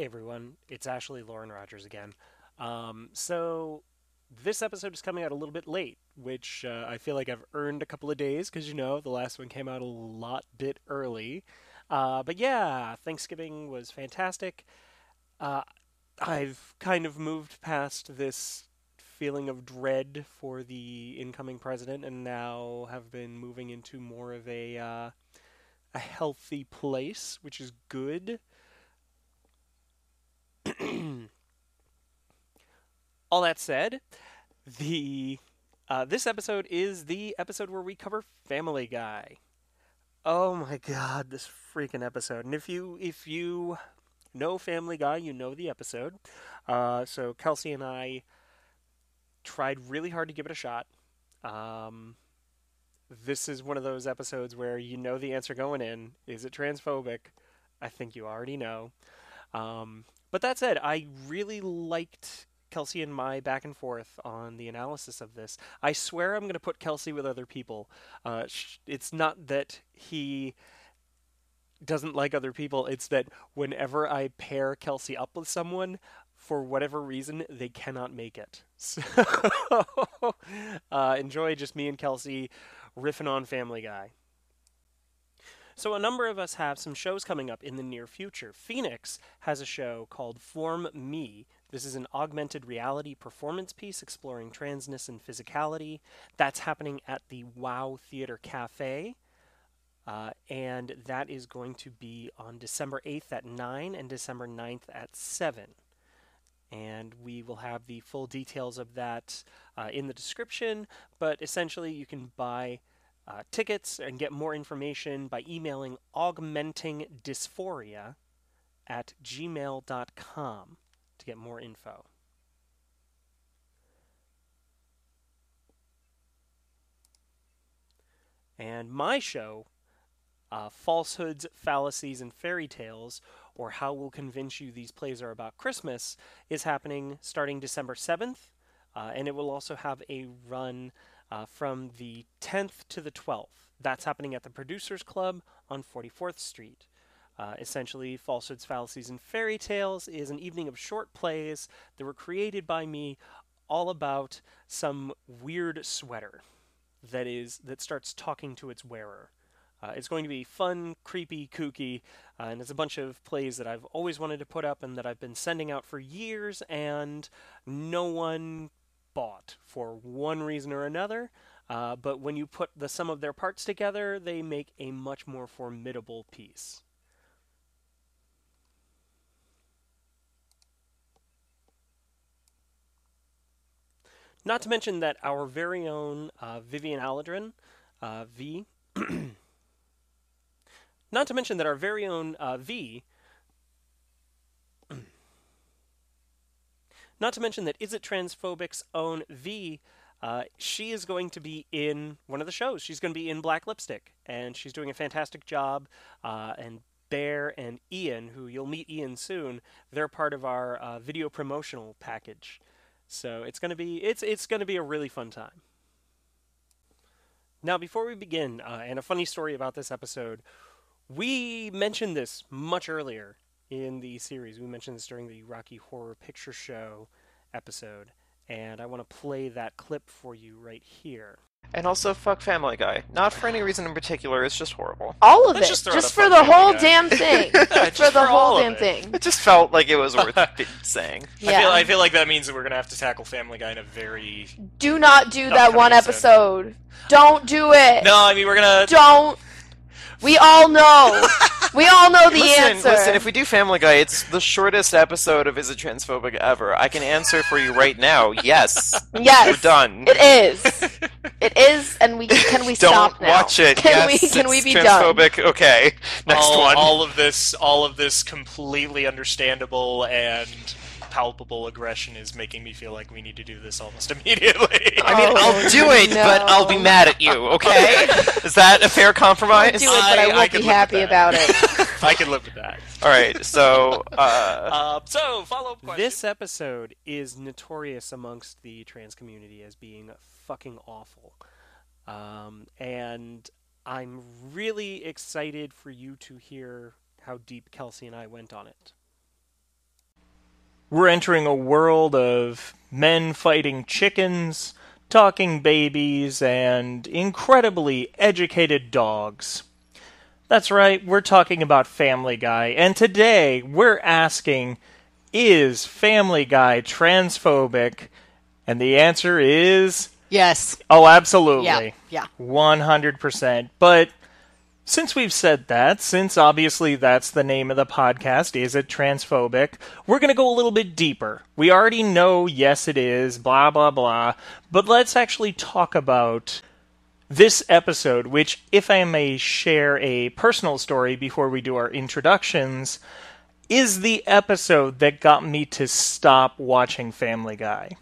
Hey everyone, it's Ashley Lauren Rogers again. Um, so this episode is coming out a little bit late, which uh, I feel like I've earned a couple of days because you know the last one came out a lot bit early. Uh, but yeah, Thanksgiving was fantastic. Uh, I've kind of moved past this feeling of dread for the incoming president, and now have been moving into more of a uh, a healthy place, which is good. All that said, the uh, this episode is the episode where we cover Family Guy. Oh my god, this freaking episode! And if you if you know Family Guy, you know the episode. Uh, so Kelsey and I tried really hard to give it a shot. Um, this is one of those episodes where you know the answer going in. Is it transphobic? I think you already know. Um, but that said, I really liked Kelsey and my back and forth on the analysis of this. I swear I'm going to put Kelsey with other people. Uh, sh- it's not that he doesn't like other people, it's that whenever I pair Kelsey up with someone, for whatever reason, they cannot make it. So, uh, enjoy just me and Kelsey riffing on Family Guy. So, a number of us have some shows coming up in the near future. Phoenix has a show called Form Me. This is an augmented reality performance piece exploring transness and physicality. That's happening at the Wow Theater Cafe. Uh, and that is going to be on December 8th at 9 and December 9th at 7 and we will have the full details of that uh, in the description. But essentially, you can buy uh, tickets and get more information by emailing augmentingdysphoria at gmail.com to get more info. And my show, uh, Falsehoods, Fallacies, and Fairy Tales, or How We'll Convince You These Plays Are About Christmas, is happening starting December 7th, uh, and it will also have a run uh, from the 10th to the 12th. That's happening at the Producers Club on 44th Street. Uh, essentially, Falsehoods, Fallacies, and Fairy Tales is an evening of short plays that were created by me all about some weird sweater that is that starts talking to its wearer. Uh, it's going to be fun, creepy, kooky, uh, and it's a bunch of plays that I've always wanted to put up and that I've been sending out for years, and no one bought for one reason or another. Uh, but when you put the sum of their parts together, they make a much more formidable piece. Not to mention that our very own uh, Vivian Aladrin, uh, V, not to mention that our very own uh, V, not to mention that Is It Transphobic's own V, uh, she is going to be in one of the shows. She's going to be in Black Lipstick, and she's doing a fantastic job. Uh, and Bear and Ian, who you'll meet Ian soon, they're part of our uh, video promotional package. So it's going to be it's it's going to be a really fun time. Now, before we begin, uh, and a funny story about this episode, we mentioned this much earlier in the series. We mentioned this during the Rocky Horror Picture Show episode, and I want to play that clip for you right here. And also, fuck Family Guy. Not for any reason in particular. It's just horrible. All of Let's it, just just for the whole guy. damn thing, Yeah, for the for whole damn it. thing. It just felt like it was worth saying. Yeah. I feel I feel like that means that we're gonna have to tackle Family Guy in a very Do not do that one episode. episode. Don't do it. no. I mean we're gonna Don't. We all know. We all know the listen, answer. listen. If we do Family Guy, it's the shortest episode of Is It Transphobic ever. I can answer for you right now. Yes. yes, We're done. It is. It is, and we can we Don't stop now? watch it. Can yes, we can we it's be done? transphobic. Okay. Next all, one. all of this, all of this completely understandable and palpable aggression is making me feel like we need to do this almost immediately. I mean, Oh, I'll do it, but I'll be mad at you. Okay? Is that a fair I'll compromise? do it, but I, I- I won't could be happy about it. I can live with that. All right. So, uh, Uh, so, follow up question. This episode is notorious amongst the trans community as being fucking awful. Um, and I'm really excited for you to hear how deep Kelsey and I went on it. We're entering a world of men fighting chickens, talking babies, and incredibly educated dogs. That's right, we're talking about Family Guy, and today we're asking Is Family Guy transphobic? And the answer is Yes. Oh, absolutely. Yeah. Yeah. 100%. But since we've said that, since obviously that's the name of the podcast, is it transphobic? We're going to go a little bit deeper. We already know, yes, it is, blah, blah, blah. But let's actually talk about this episode, which, if I may share a personal story before we do our introductions, is the episode that got me to stop watching Family Guy.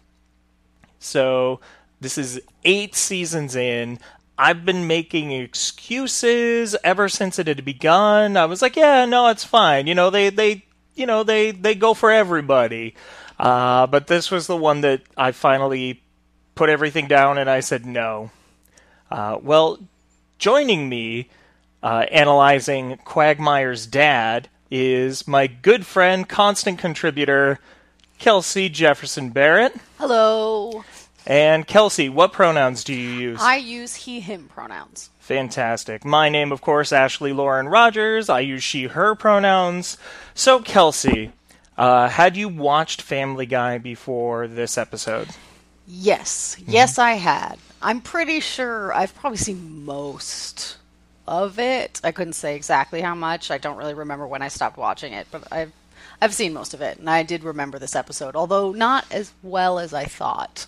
So, this is eight seasons in. I've been making excuses ever since it had begun. I was like, yeah, no, it's fine. You know, they, they, you know, they, they go for everybody. Uh, but this was the one that I finally put everything down and I said no. Uh, well, joining me, uh, analyzing Quagmire's dad is my good friend, constant contributor, Kelsey Jefferson Barrett. Hello. And Kelsey, what pronouns do you use? I use he, him pronouns. Fantastic. My name, of course, Ashley Lauren Rogers. I use she, her pronouns. So, Kelsey, uh, had you watched Family Guy before this episode? Yes. Mm-hmm. Yes, I had. I'm pretty sure I've probably seen most of it. I couldn't say exactly how much. I don't really remember when I stopped watching it, but I've I've seen most of it, and I did remember this episode, although not as well as I thought.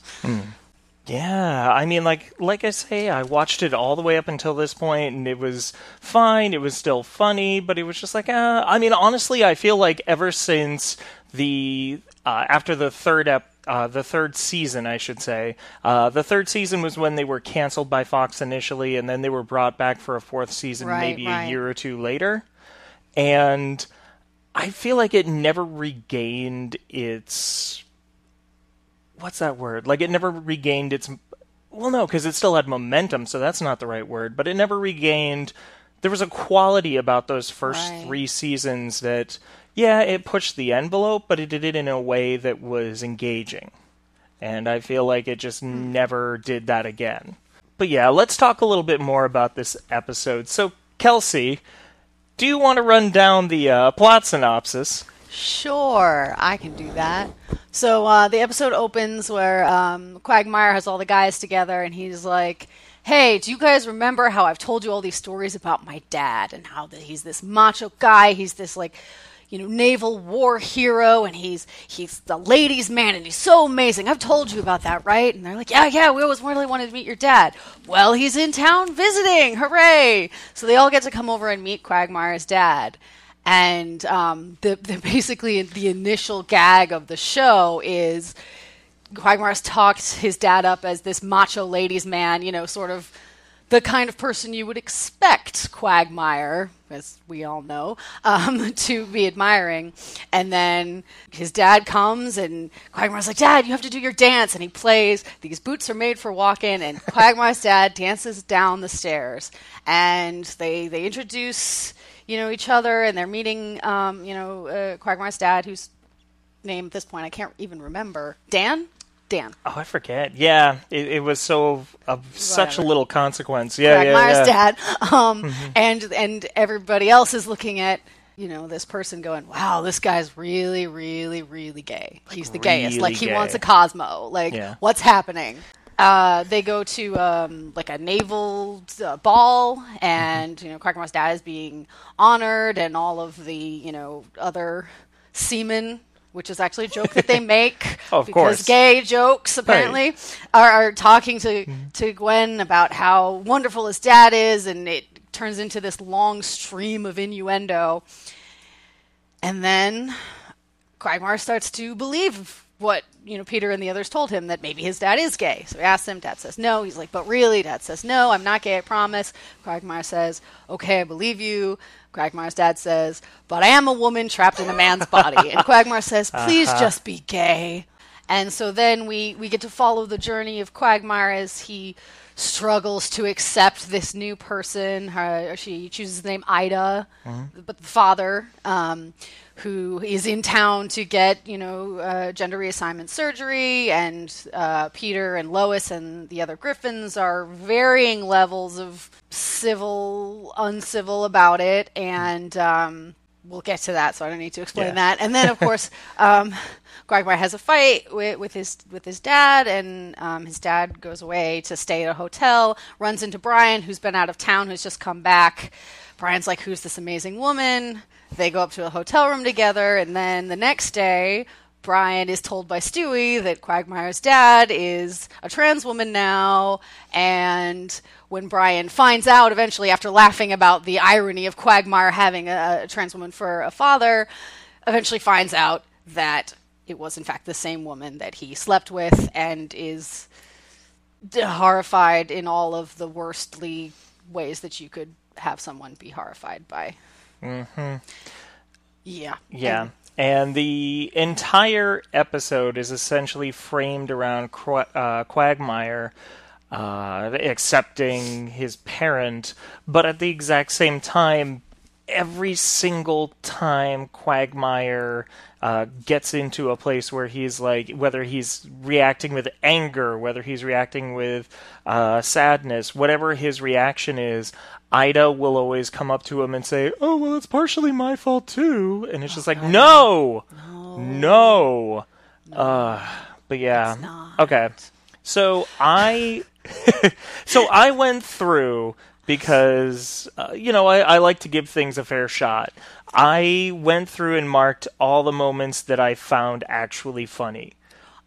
Yeah, I mean, like, like I say, I watched it all the way up until this point, and it was fine. It was still funny, but it was just like, uh, I mean, honestly, I feel like ever since the uh, after the third ep- uh, the third season, I should say, uh, the third season was when they were canceled by Fox initially, and then they were brought back for a fourth season Right, maybe right. a year or two later, and I feel like it never regained its what's that word? Like it never regained its well, no, because it still had momentum, so that's not the right word. But it never regained. There was a quality about those first Right. three seasons that, yeah, it pushed the envelope, but it did it in a way that was engaging. And I feel like it just hmm. never did that again. But yeah, let's talk a little bit more about this episode. So, Kelsey, do you want to run down the uh, plot synopsis? Sure, I can do that. So uh, the episode opens where um, Quagmire has all the guys together, and he's like, "Hey, do you guys remember how I've told you all these stories about my dad and how that he's this macho guy? He's this like." You know, naval war hero, and he's he's the ladies' man, and he's so amazing. I've told you about that, right? And they're like, yeah, yeah, we always really wanted to meet your dad. Well, he's in town visiting, hooray! So they all get to come over and meet Quagmire's dad and um, the, the basically the initial gag of the show is Quagmire's talked his dad up as this macho ladies man, you know, sort of the kind of person you would expect Quagmire, as we all know, um, to be admiring. And then his dad comes, and Quagmire's like, "Dad, you have to do your dance." And he plays. These boots are made for walking, and Quagmire's dad dances down the stairs, and they they introduce you know each other, and they're meeting, um, you know, uh, Quagmire's dad, whose name at this point I can't even remember. Dan. Dan. Oh, I forget. Yeah, it, it was so of such a little consequence. Yeah, yeah, yeah. dad, um, and and everybody else is looking at you know this person going, "Wow, this guy's really, really, really gay. He's the gayest. Like he gay. wants a Cosmo. Like Yeah. what's happening?" uh, they go to um, like a naval uh, ball, and you know Quagmire's dad is being honored, and all of the you know other seamen. Which is actually a joke that they make oh, Of because course. gay jokes apparently are, are talking to mm-hmm. to Glenn about how wonderful his dad is, and it turns into this long stream of innuendo. And then Quagmire starts to believe what you know Peter and the others told him that maybe his dad is gay. So he asks him. Dad says no. He's like, but really? Dad says no. I'm not gay. I promise. Quagmire says, okay, I believe you. Quagmire's dad says, but I am a woman trapped in a man's body. And Quagmire says, please just be gay. And so then we we get to follow the journey of Quagmire as he struggles to accept this new person. Her, she chooses the name Ida, but the father, um, who is in town to get you know uh, gender reassignment surgery, and uh, Peter and Lois and the other Griffins are varying levels of civil, uncivil about it, and. Um, we'll get to that, so I don't need to explain Yeah. that. And then, of course, um, Quagmire has a fight with, with his with his dad, and um, his dad goes away to stay at a hotel. Runs into Brian, who's been out of town, who's just come back. Brian's like, "Who's this amazing woman?" They go up to a hotel room together, and then the next day. Brian is told by Stewie that Quagmire's dad is a trans woman now, and when Brian finds out eventually after laughing about the irony of Quagmire having a, a trans woman for a father, eventually finds out that it was in fact the same woman that he slept with and is horrified in all of the worstly ways that you could have someone be horrified by. Mm-hmm. Yeah. Yeah. And- And the entire episode is essentially framed around Qu- uh, Quagmire uh, accepting his parent, but at the exact same time, every single time Quagmire uh, gets into a place where he's like, whether he's reacting with anger, whether he's reacting with uh, sadness, whatever his reaction is, Ida will always come up to him and say, "Oh, well, it's partially my fault too," and it's just like, "No, no." Uh, but yeah, not. okay. So I, so I went through because uh, you know I, I like to give things a fair shot. I went through and marked all the moments that I found actually funny.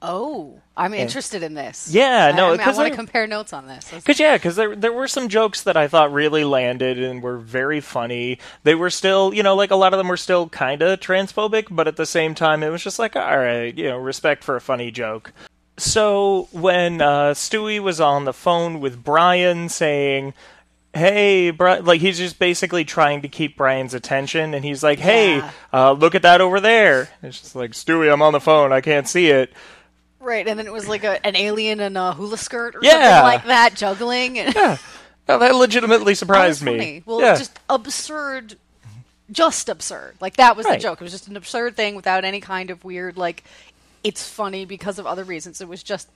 Oh, I'm interested in this. Yeah, no, I, mean, I want to compare notes on this. Cause yeah, cause there there were some jokes that I thought really landed and were very funny. They were still, you know, like a lot of them were still kind of transphobic, but at the same time, it was just like, all right, you know, respect for a funny joke. So when uh, Stewie was on the phone with Brian saying, "Hey, Bri-, like he's just basically trying to keep Brian's attention, and he's like, "Hey, Yeah. uh, look at that over there." It's just like Stewie, I'm on the phone, I can't see it. Right, and then it was like a, an alien in a hula skirt or Yeah. something like that, juggling. Yeah, no, that legitimately that surprised me. funny. Well, yeah. just absurd, just absurd. Like that was Right. the joke. It was just an absurd thing without any kind of weird like. It's funny because of other reasons. It was just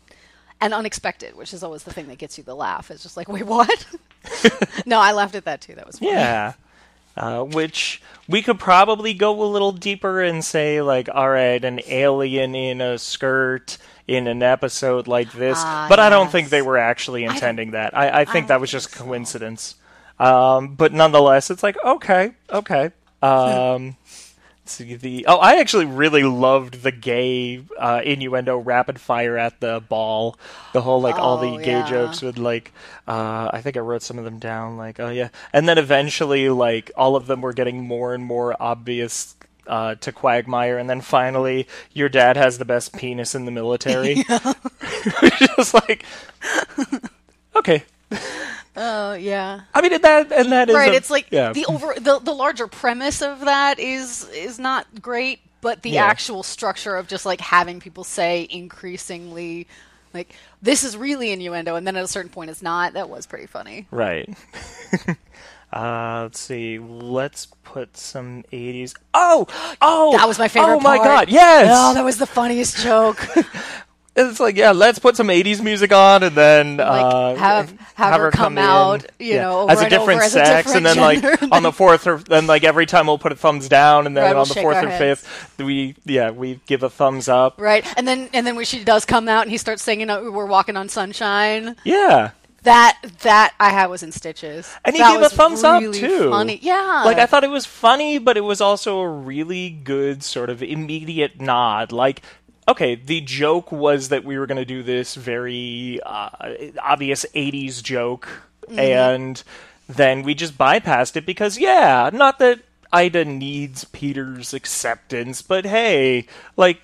and unexpected, which is always the thing that gets you the laugh. It's just like, wait, what? no, I laughed at that too. That was funny. Yeah. Uh, which we could probably go a little deeper and say, like, all right, an alien in a skirt in an episode like this. Ah, but I don't yes. think they were actually intending that. I, I think don't that was just so. coincidence. Um, but nonetheless, it's like, okay, okay. Um, see the oh, I actually really loved the gay uh, innuendo rapid fire at the ball. The whole like all the Oh, gay yeah. jokes with like uh, I think I wrote some of them down. Like oh yeah, and then eventually like all of them were getting more and more obvious. Uh, to Quagmire, and then finally, your dad has the best penis in the military. Just like, okay. Oh yeah. I mean, that and that is right a- it's like yeah. the over the, the larger premise of that is is not great but the Yeah. actual structure of just like having people say increasingly like this is really innuendo and then at a certain point it's not that was pretty funny Right. uh, let's see. Let's put some 80s. Oh! Oh! that was my favorite Oh my part. god, yes! oh that was the funniest joke it's like yeah, let's put some '80s music on, and then Like, uh, have- have her come in, out, you know, over as a and over different a sex, and then different like on the fourth or then like every time we'll put a thumbs down, and then Right, we'll on the fourth our or heads. fifth, we yeah we give a thumbs up. Right, and then and then when she does come out and he starts singing, uh, "We're walking on sunshine." Yeah. That that I had was in stitches, And he That gave a thumbs up, really too. Funny, yeah. Like I thought it was funny, but it was also a really good sort of immediate nod. Like, okay, the joke was that we were going to do this very uh, obvious '80s joke, Mm-hmm. and then we just bypassed it because, yeah, not that Ida needs Peter's acceptance, but hey, like.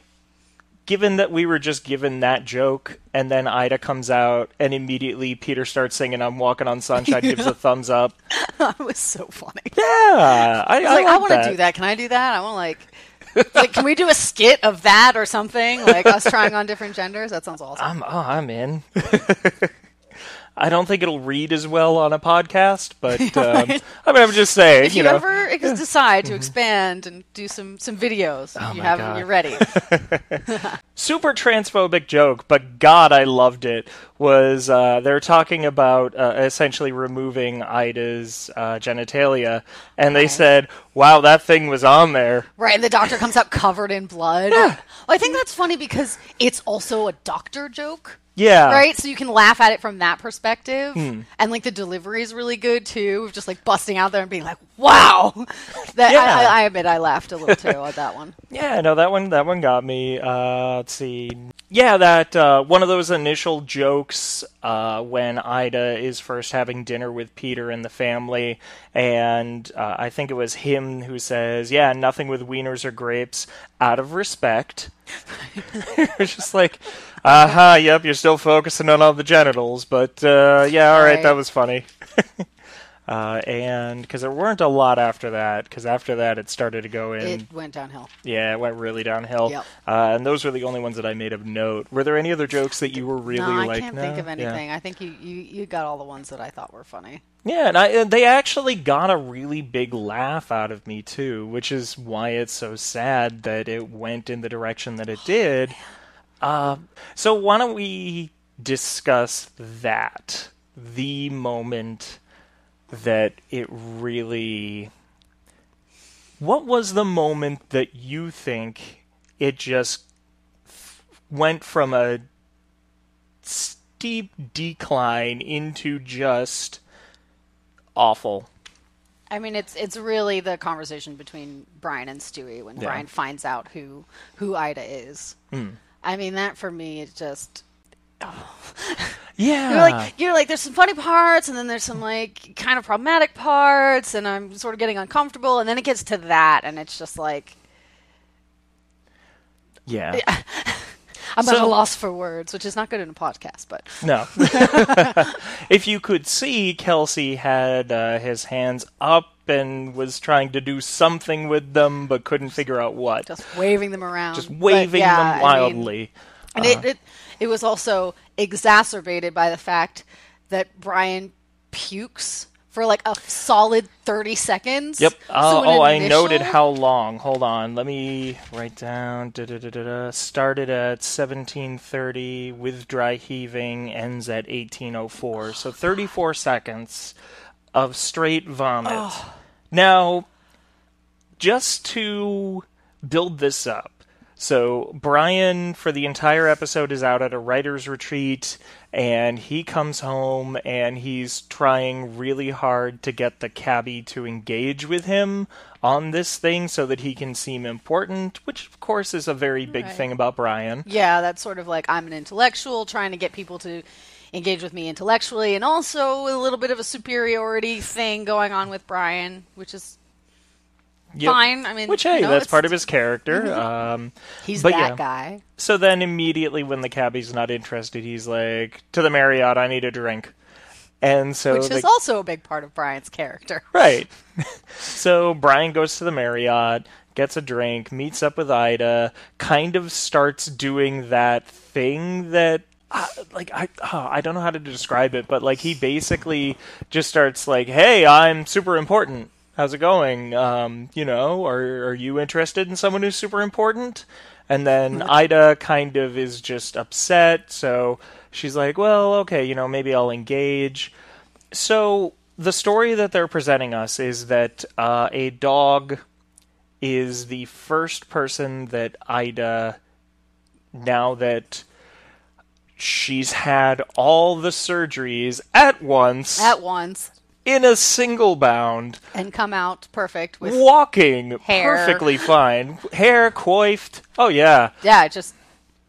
Given that we were just given that joke, and then Ida comes out, and immediately Peter starts singing "I'm Walking on Sunshine," gives a thumbs up. it was so funny. Yeah, I, I was like, I, want to do that. Can I do that? I want to like, like, can we do a skit of that or something? Like us trying on different genders. That sounds awesome. I'm oh, I'm in. I don't think it'll read as well on a podcast, but um, I mean, I'm just saying, if you you, know, ever ex- decide to expand and do some some videos, you Oh my have God. you're ready. super transphobic joke, but God, I loved it. Was uh, they're talking about uh, essentially removing Ida's uh, genitalia, and they said, "Wow, that thing was on there." right, and the doctor comes up covered in blood. Well, I think that's funny because it's also a doctor joke. Yeah, right? So you can laugh at it from that perspective, Hmm. and like the delivery is really good too, of just like busting out there and being like, "Wow!" That Yeah. I, I, admit I laughed a little too at that one. Yeah, no, that one that one got me. Uh, let's see. Yeah, that uh, one of those initial jokes uh, when Ida is first having dinner with Peter and the family, and uh, I think it was him who says, "Yeah, nothing with wieners or grapes, out of respect." it's just like, uh huh, yep, you're still focusing on all the genitals, but uh, yeah, all right, Right. that was funny. Uh, and because there weren't a lot after that, because after that it started to go in. It went downhill. Yeah, it went really downhill. Yep. Uh, and those were the only ones that I made of note. Were there any other jokes that you were really no, I like? can't "No?" think of Yeah. anything. I think you, you you got all the ones that I thought were funny. Yeah, and, I, and they actually got a really big laugh out of me too, which is why it's so sad that it went in the direction that it did. Uh, so why don't we discuss that? The moment that it really. What was the moment that you think it just went from a steep decline into just awful? I mean, it's it's really the conversation between Brian and Stewie when Yeah. Brian finds out who who Ida is. Hmm. I mean, that for me is just Yeah. you're like you're like there's some funny parts and then there's some like kind of problematic parts and I'm sort of getting uncomfortable and then it gets to that and it's just like yeah. I'm at So- a loss for words, which is not good in a podcast, but No. if you could see, Kelsey had uh, his hands up and was trying to do something with them, but couldn't figure out what. just waving them around, Just waving yeah, I them mean- wildly. And Uh-huh. it, it it was also exacerbated by the fact that Brian pukes for like a solid thirty seconds. Yep. So Oh, oh, I noted how long. Hold on. Let me write down. Da-da-da-da-da. Started at 1730 with dry heaving, ends at 1804. So 34 seconds of straight vomit. Now, just to build this up. So Brian, for the entire episode, is out at a writer's retreat, and he comes home and he's trying really hard to get the cabbie to engage with him on this thing so that he can seem important, which of course is a very big Right. thing about Brian. Yeah, that's sort of like I'm an intellectual trying to get people to engage with me intellectually, and also a little bit of a superiority thing going on with Brian, which is Yep. fine. I mean, Which you hey, know, that's part of his character. Um, He's that yeah. guy. So then immediately when the cabbie's not interested, he's like, "To the Marriott, I need a drink." And so Which the, is also a big part of Brian's character. Right. so Brian goes to the Marriott, gets a drink, meets up with Ida, kind of starts doing that thing that. Uh, like I, oh, I don't know how to describe it, but like he basically just starts like, "Hey, I'm super important. How's it going? Um, you know, are are you interested in someone who's super important?" And then Ida kind of is just upset, so she's like, well, okay, you know, maybe I'll engage. So the story that they're presenting us is that uh, a dog is the first person that Ida, now that she's had all the surgeries at once, At once in a single bound, and come out perfect with walking Hair. perfectly fine, hair coiffed. Oh yeah. yeah, just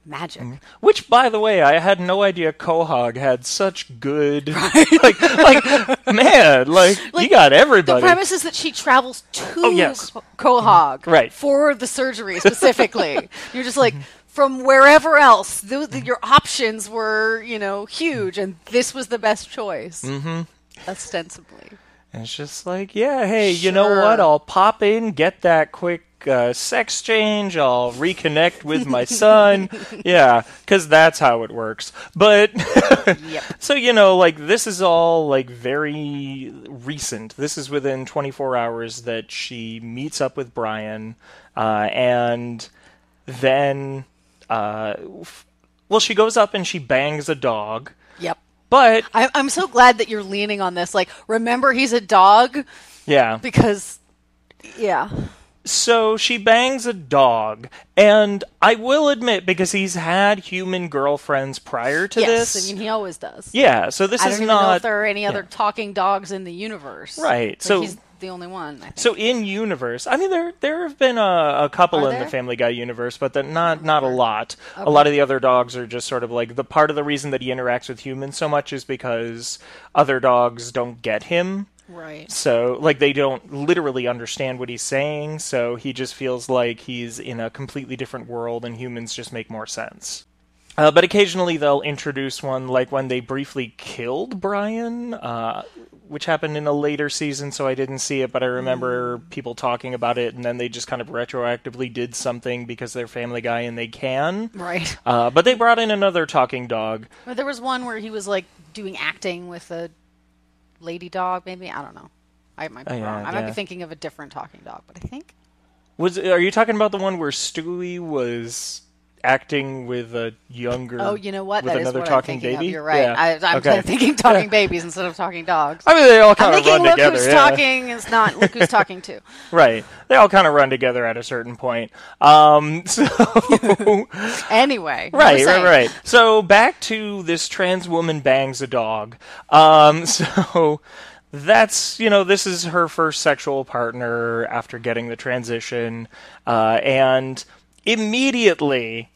magic. Mm-hmm. Which, by the way, I had no idea Quahog had such good, Right? like, like, man, like, you got got The premise is that she travels to Oh, yes. Quahog mm-hmm. Right. for the surgery specifically. You're just like mm-hmm. From wherever else, th- your options were you know huge, and this was the best choice. Mm-hmm. Ostensibly, And it's just like, yeah, hey, you know what? I'll pop in, get that quick uh, sex change. I'll reconnect with my son. yeah, because that's how it works. But yep. so you know, like this is all like very recent. This is within 24 hours that she meets up with Brian, uh, and then, uh, f- well, she goes up and she bangs a dog. Yep. But I- I'm so glad that you're leaning on this. Like, remember he's a dog yeah, because, yeah, So she bangs a dog, and I will admit because he's had human girlfriends prior to yes. this. I mean, he always does. yeah, so this I is don't even know if there are any other talking dogs in the universe. Right, Like, so- he's the only one. So in universe, I mean there there have been a, a couple Are in the? Family Guy universe, but they're not not a lot. A lot of the other dogs are just sort of like the part of the reason that he interacts with humans so much is because other dogs don't get him. right. So, like, they don't literally understand what he's saying, so he just feels like he's in a completely different world and humans just make more sense. Uh, but occasionally they'll introduce one, like when they briefly killed Brian, uh, which happened in a later season, so I didn't see it, but I remember people talking about it, and then they just kind of retroactively did something because they're Family Guy and they can. Right. Uh, but they brought in another talking dog. But there was one where he was like doing acting with a lady dog. Maybe I don't know. I might be Oh, yeah, wrong. I might yeah. be thinking of a different talking dog, but I think Was are you talking about the one where Stewie was acting with a younger? Oh, you know what? With That is another what talking I'm baby. of. You're right. Yeah. I, I'm okay. thinking talking babies instead of talking dogs. I mean, they all I'm kind of thinking run look together. who's yeah. talking is not look who's talking to. Right. They all kind of run together at a certain point. Um, so Anyway, right, right, right. So back to this trans woman bangs a dog. Um, so that's you know this is her first sexual partner after getting the transition, uh, and immediately.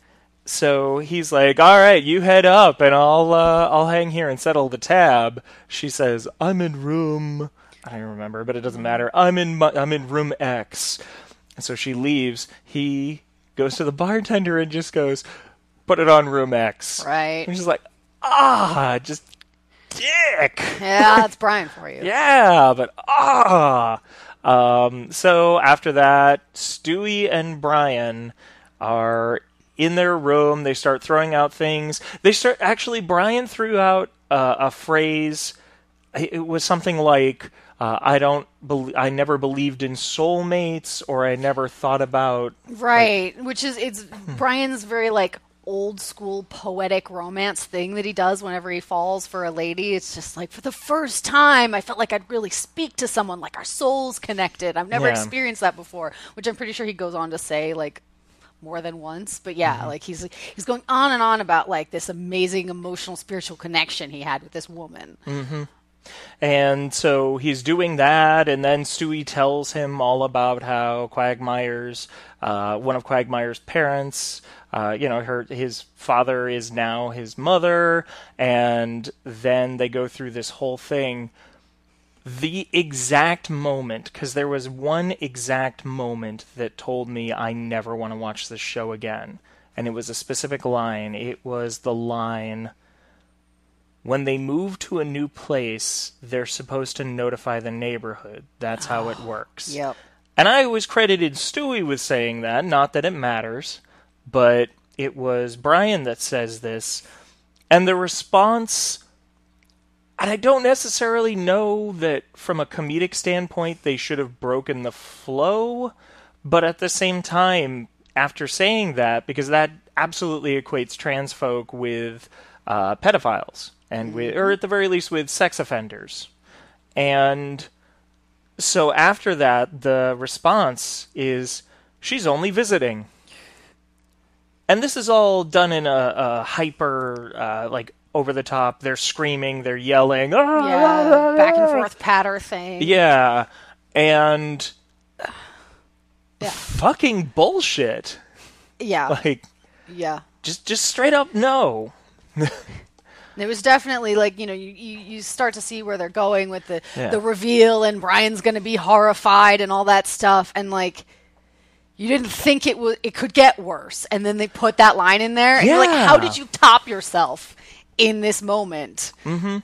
So he's like, "All right, you head up, and I'll uh, I'll hang here and settle the tab." She says, "I'm in room." I don't remember, but it doesn't matter. I'm in my, I'm in room X. And so she leaves. He goes to the bartender and just goes, "Put it on room X." Right. And she's like, "Ah, just dick." Yeah, that's Brian for you. Yeah, but ah. Um, so after that, Stewie and Brian are in their room. They start throwing out things. They start actually. Brian threw out uh, a phrase. It was something like, uh, "I don't. Be- I never believed in soulmates, or I never thought about." Right, which is it's Brian's very like old school poetic romance thing that he does whenever he falls for a lady. It's just like for the first time I felt like I'd really speak to someone like our souls connected. I've never Yeah. experienced that before, which I'm pretty sure he goes on to say like more than once. But yeah, like he's he's going on and on about like this amazing emotional spiritual connection he had with this woman. And so he's doing that, and then Stewie tells him all about how Quagmire's, uh, one of Quagmire's parents, uh, you know, her his father is now his mother, and then they go through this whole thing. The exact moment, because there was one exact moment that told me I never want to watch this show again, and it was a specific line. It was the line when they move to a new place, they're supposed to notify the neighborhood. That's how it oh, works. Yep. And I always credited Stewie with saying that, not that it matters, but it was Brian that says this. And the response, and I don't necessarily know that from a comedic standpoint they should have broken the flow, but at the same time, after saying that, because that absolutely equates trans folk with uh, pedophiles, and with, or at the very least with sex offenders. And so after that, the response is, she's only visiting. And this is all done in a, a hyper, uh, like, over the top. They're screaming, they're yelling. "Ah!" Yeah, ah, ah, ah. back and forth patter thing. Yeah. And Yeah. fucking bullshit. yeah, Like, yeah. just just straight up no. It was definitely like you know you, you, you start to see where they're going with the Yeah. the reveal and Brian's going to be horrified and all that stuff and like you didn't think it would it could get worse and then they put that line in there and you're like how did you top yourself in this moment? And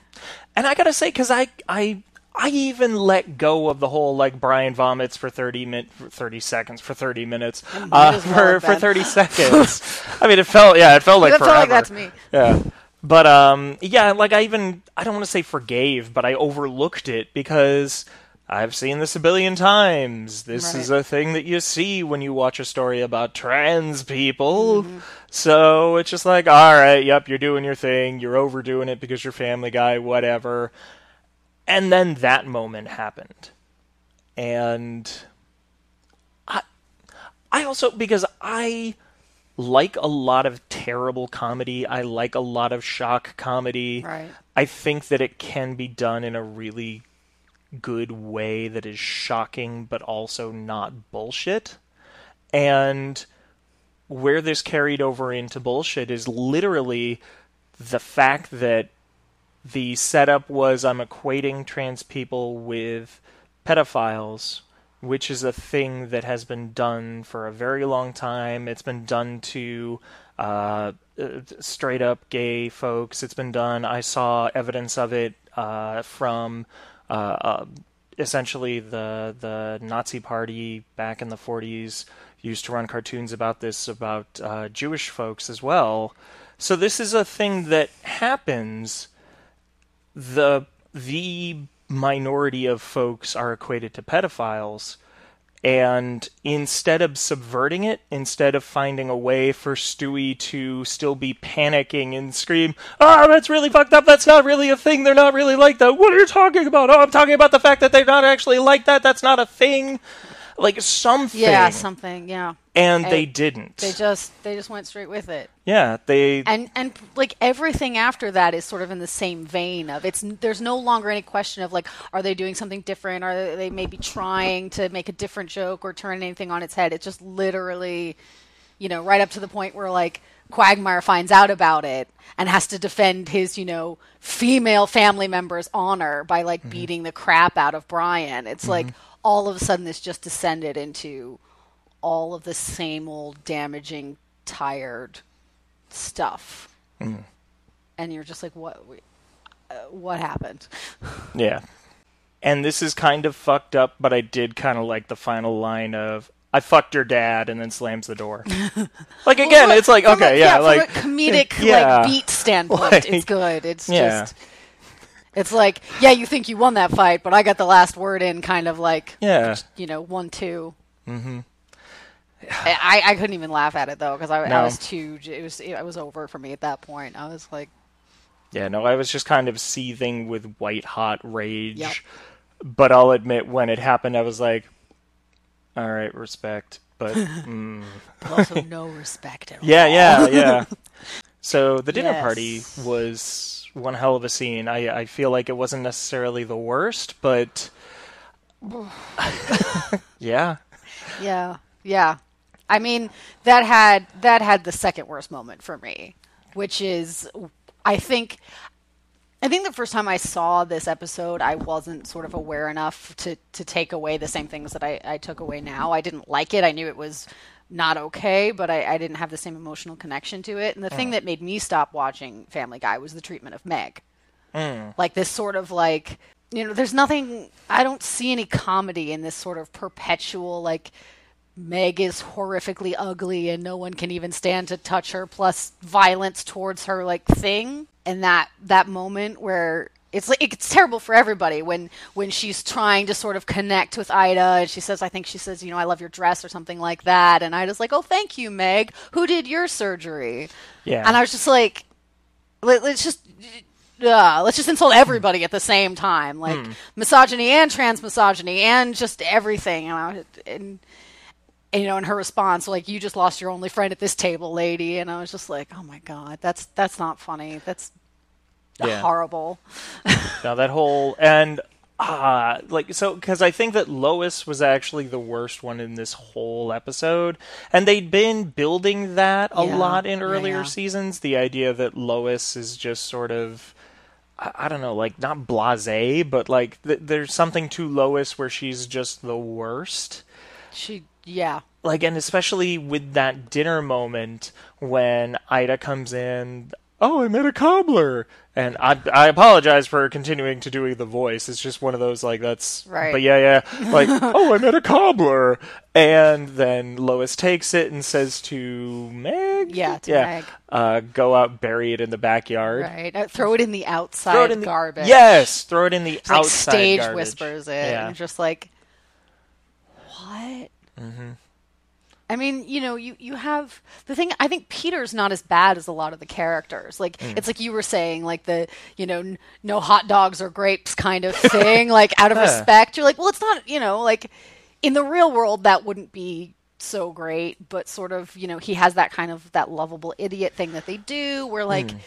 I gotta say, because I, I, I even let go of the whole like Brian vomits for thirty min, for thirty seconds, for thirty minutes, uh, for for thirty seconds. I mean, it felt yeah, it felt like That felt like forever. that's me. Yeah. But um yeah, like I even I don't want to say forgave, but I overlooked it because I've seen this a billion times. This is a thing that you see when you watch a story about trans people. So it's just like, all right, yep, you're doing your thing. You're overdoing it because you're Family Guy, whatever. And then that moment happened, and I, I also because I like a lot of terrible comedy. I like a lot of shock comedy. Right. I think that it can be done in a really good way that is shocking but also not bullshit. And where this carried over into bullshit is literally the fact that the setup was I'm equating trans people with pedophiles, which is a thing that has been done for a very long time. It's been done to uh, uh, straight up gay folks. It's been done. I saw evidence of it uh, from uh, uh, essentially the the Nazi Party back in the 40s used to run cartoons about this about uh, Jewish folks as well. So this is a thing that happens. The the minority of folks are equated to pedophiles. And instead of subverting it instead of finding a way for stewie to still be panicking and scream oh that's really fucked up. That's not really a thing. They're not really like that. What are you talking about? Oh i'm talking about the fact that they're not actually like that. That's not a thing like something. Yeah, something. Yeah, and they didn't. they just they just went straight with it. yeah they and and like everything after that is sort of in the same vein of it's there's no longer any question of like are they doing something different? Are they maybe trying to make a different joke or turn anything on its head? It's just literally you know right up to the point where like quagmire finds out about it and has to defend his you know female family member's honor by like mm-hmm. beating the crap out of brian. It's like mm-hmm. All of a sudden this just descended into all of the same old damaging tired stuff and you're just like what uh, what happened Yeah. And this is kind of fucked up, but I did kind of like the final line of "I fucked your dad" and then slams the door. like again, it's like From a- okay, yeah, from like a comedic yeah. like beat standpoint Like, it's good it's yeah. just it's like yeah you think you won that fight but i got the last word in kind of like yeah, you know one two mm-hmm. I, I couldn't even laugh at it though because I, I was too it was it was over for me at that point i was like yeah. No, I was just kind of seething with white hot rage. Yep. But I'll admit, when it happened, I was like, "All right, respect." But mm, but also no respect at all yeah, yeah, yeah. So the dinner Yes. party was one hell of a scene. I I feel like it wasn't necessarily the worst, but yeah. Yeah, yeah. I mean, that had that had the second worst moment for me, which is I think I think the first time I saw this episode, I wasn't sort of aware enough to to take away the same things that I, I took away now. I didn't like it. I knew it was not okay, but I, I didn't have the same emotional connection to it. And the thing mm. that made me stop watching Family Guy was the treatment of Meg. Mm. Like this sort of like you know, there's nothing I don't see any comedy in this sort of perpetual like Meg is horrifically ugly and no one can even stand to touch her plus violence towards her like thing and that that moment where it's like it's terrible for everybody when when she's trying to sort of connect with Ida and she says I think she says you know I love your dress or something like that. And Ida's like oh thank you Meg. Who did your surgery? Yeah. and I was just like let, us just uh, let's just insult everybody at the same time. Like misogyny and trans misogyny and just everything. And, I, and and, you know, in her response, like, "You just lost your only friend at this table, lady," and I was just like, "Oh my god, that's that's not funny. That's Yeah. horrible." Now that whole and uh like so because I think that Lois was actually the worst one in this whole episode, and they'd been building that a Yeah. lot in earlier yeah. seasons. The idea that Lois is just sort of. I I don't know, like not blasé, but like th- there's something to Lois where she's just the worst. She, yeah, like and especially with that dinner moment when Ida comes in oh I met a cobbler and I I apologize for continuing to doing the voice it's just one of those like that's Right. but yeah yeah like oh I met a cobbler and then Lois takes it and says to Meg Yeah, to yeah Meg. uh go out bury it in the backyard right. Uh, throw it in the outside in the garbage. yes throw it in the like outside stage garbage. whispers it, yeah and just like, what? Mm-hmm. I mean, you know, you, you have the thing. I think Peter's not as bad as a lot of the characters. Like Mm. it's like you were saying, like the you know, n- no hot dogs or grapes kind of thing. like out of Yeah. respect, you're like, well, it's not. You know, like in the real world, that wouldn't be so great. But sort of, you know, he has that kind of that lovable idiot thing that they do, where like Mm.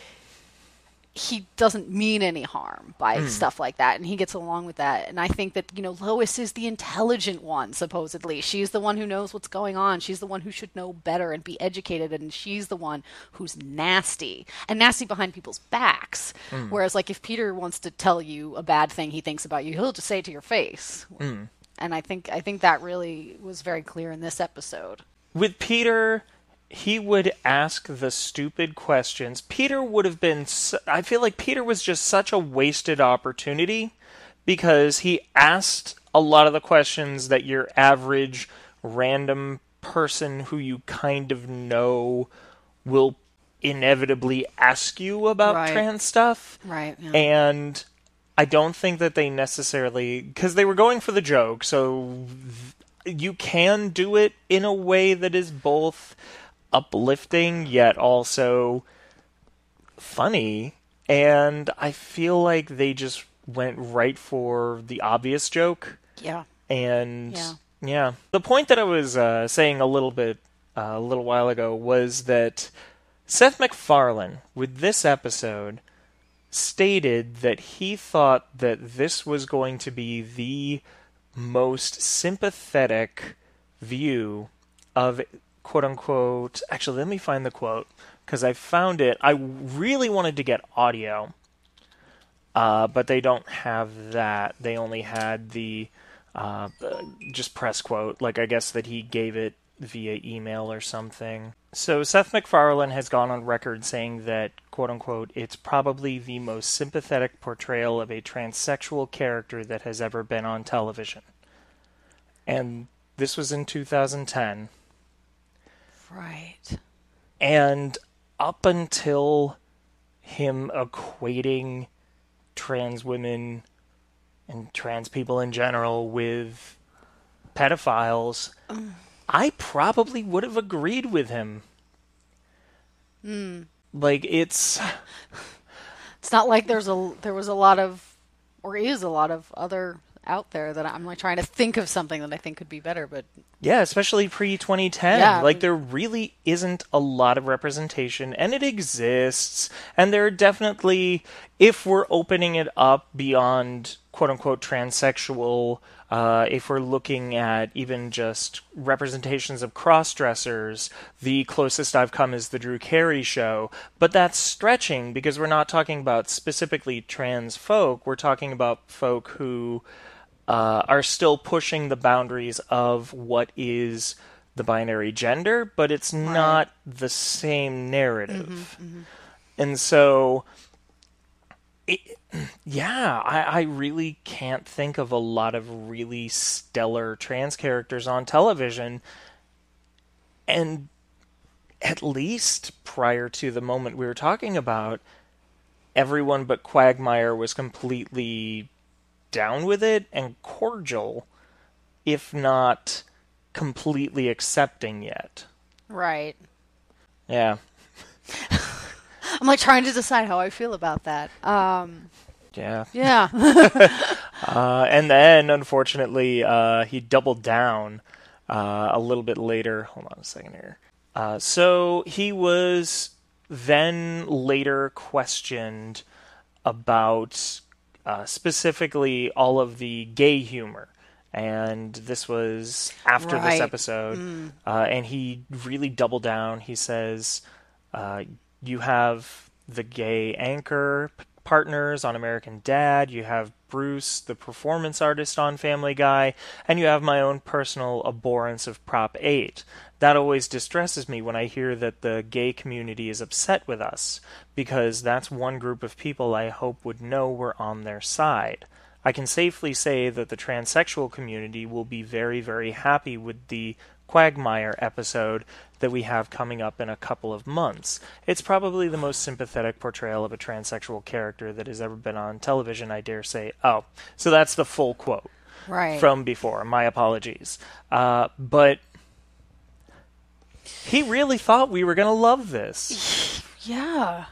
He doesn't mean any harm by Hmm. stuff like that and he gets along with that and i think that you know lois is the intelligent one supposedly she's the one who knows what's going on she's the one who should know better and be educated and she's the one who's nasty and nasty behind people's backs Hmm. whereas like if peter wants to tell you a bad thing he thinks about you he'll just say it to your face Hmm. and i think i think that really was very clear in this episode with Peter, he would ask the stupid questions. Peter would have been. I feel like Peter was just such a wasted opportunity because he asked a lot of the questions that your average random person who you kind of know will inevitably ask you about Right. trans stuff. right yeah. And I don't think that they necessarily because they were going for the joke, so th- you can do it in a way that is both uplifting yet also funny. And I feel like they just went right for the obvious joke. yeah And Yeah. yeah. the point that I was uh, saying a little bit uh, a little while ago was that Seth MacFarlane, with this episode, stated that he thought that this was going to be the most sympathetic view of quote unquote. Actually, let me find the quote because I found it. I really wanted to get audio, uh, but they don't have that. They only had the uh, just press quote. Like I guess that he gave it via email or something. So Seth MacFarlane has gone on record saying that quote unquote it's probably the most sympathetic portrayal of a transsexual character that has ever been on television. And this was in 2010. Right And up until him equating trans women and trans people in general with pedophiles, I probably would have agreed with him. Hmm. Like it's It's not like there's a there was a lot of or is a lot of other out there that I'm like trying to think of something that I think could be better, but Yeah, especially pre 2010. Yeah. Like, there really isn't a lot of representation, and it exists. And there are definitely, if we're opening it up beyond quote unquote transsexual, uh, if we're looking at even just representations of cross dressers, the closest I've come is the Drew Carey show. But that's stretching because we're not talking about specifically trans folk, we're talking about folk who uh, are still pushing the boundaries of what is the binary gender, but it's not the same narrative. And so, it, yeah, I, I really can't think of a lot of really stellar trans characters on television. And at least prior to the moment we were talking about, everyone but Quagmire was completely down with it and cordial, if not completely accepting yet. Right. Yeah. I'm like trying to decide how I feel about that. Um, Yeah. yeah. Uh, and then, unfortunately, uh, he doubled down uh, a little bit later. Hold on a second here. Uh, so he was then later questioned about uh, specifically all of the gay humor. And this was after Right. this episode. Uh, and he really doubled down. He says, uh, You have the gay anchor partners on American Dad, you have Bruce, the performance artist on Family Guy, and you have my own personal abhorrence of Prop 8. That always distresses me when I hear that the gay community is upset with us, because that's one group of people I hope would know we're on their side. I can safely say that the transsexual community will be very, very happy with the Quagmire episode that we have coming up in a couple of months. It's probably the most sympathetic portrayal of a transsexual character that has ever been on television, I dare say. Oh, so that's the full quote right. from before. My apologies. Uh, but he really thought we were going to love this. yeah.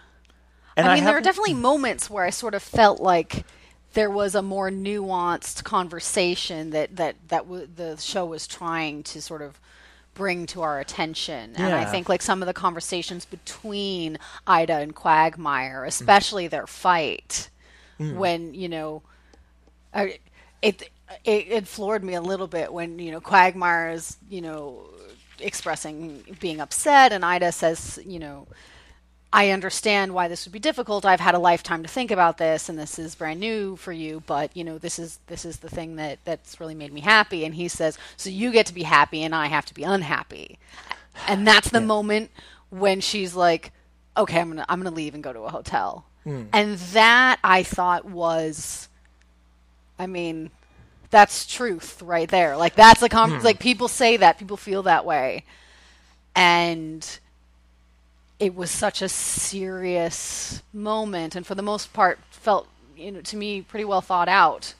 And I mean, there were haven't- definitely moments where I sort of felt like there was a more nuanced conversation that that that w- the show was trying to sort of bring to our attention. And I think like some of the conversations between Ida and Quagmire, especially their fight, mm. when you know, I, it, it it floored me a little bit when you know Quagmire is you know expressing being upset, and Ida says you know. I understand why this would be difficult. I've had a lifetime to think about this, and this is brand new for you. But you know, this is this is the thing that that's really made me happy. And he says, "So you get to be happy, and I have to be unhappy." And that's the moment when she's like, "Okay, I'm gonna I'm gonna leave and go to a hotel." Hmm. And that I thought was, I mean, that's truth right there. Like that's a con- hmm. like people say that, people feel that way, and it was such a serious moment and for the most part felt you know to me pretty well thought out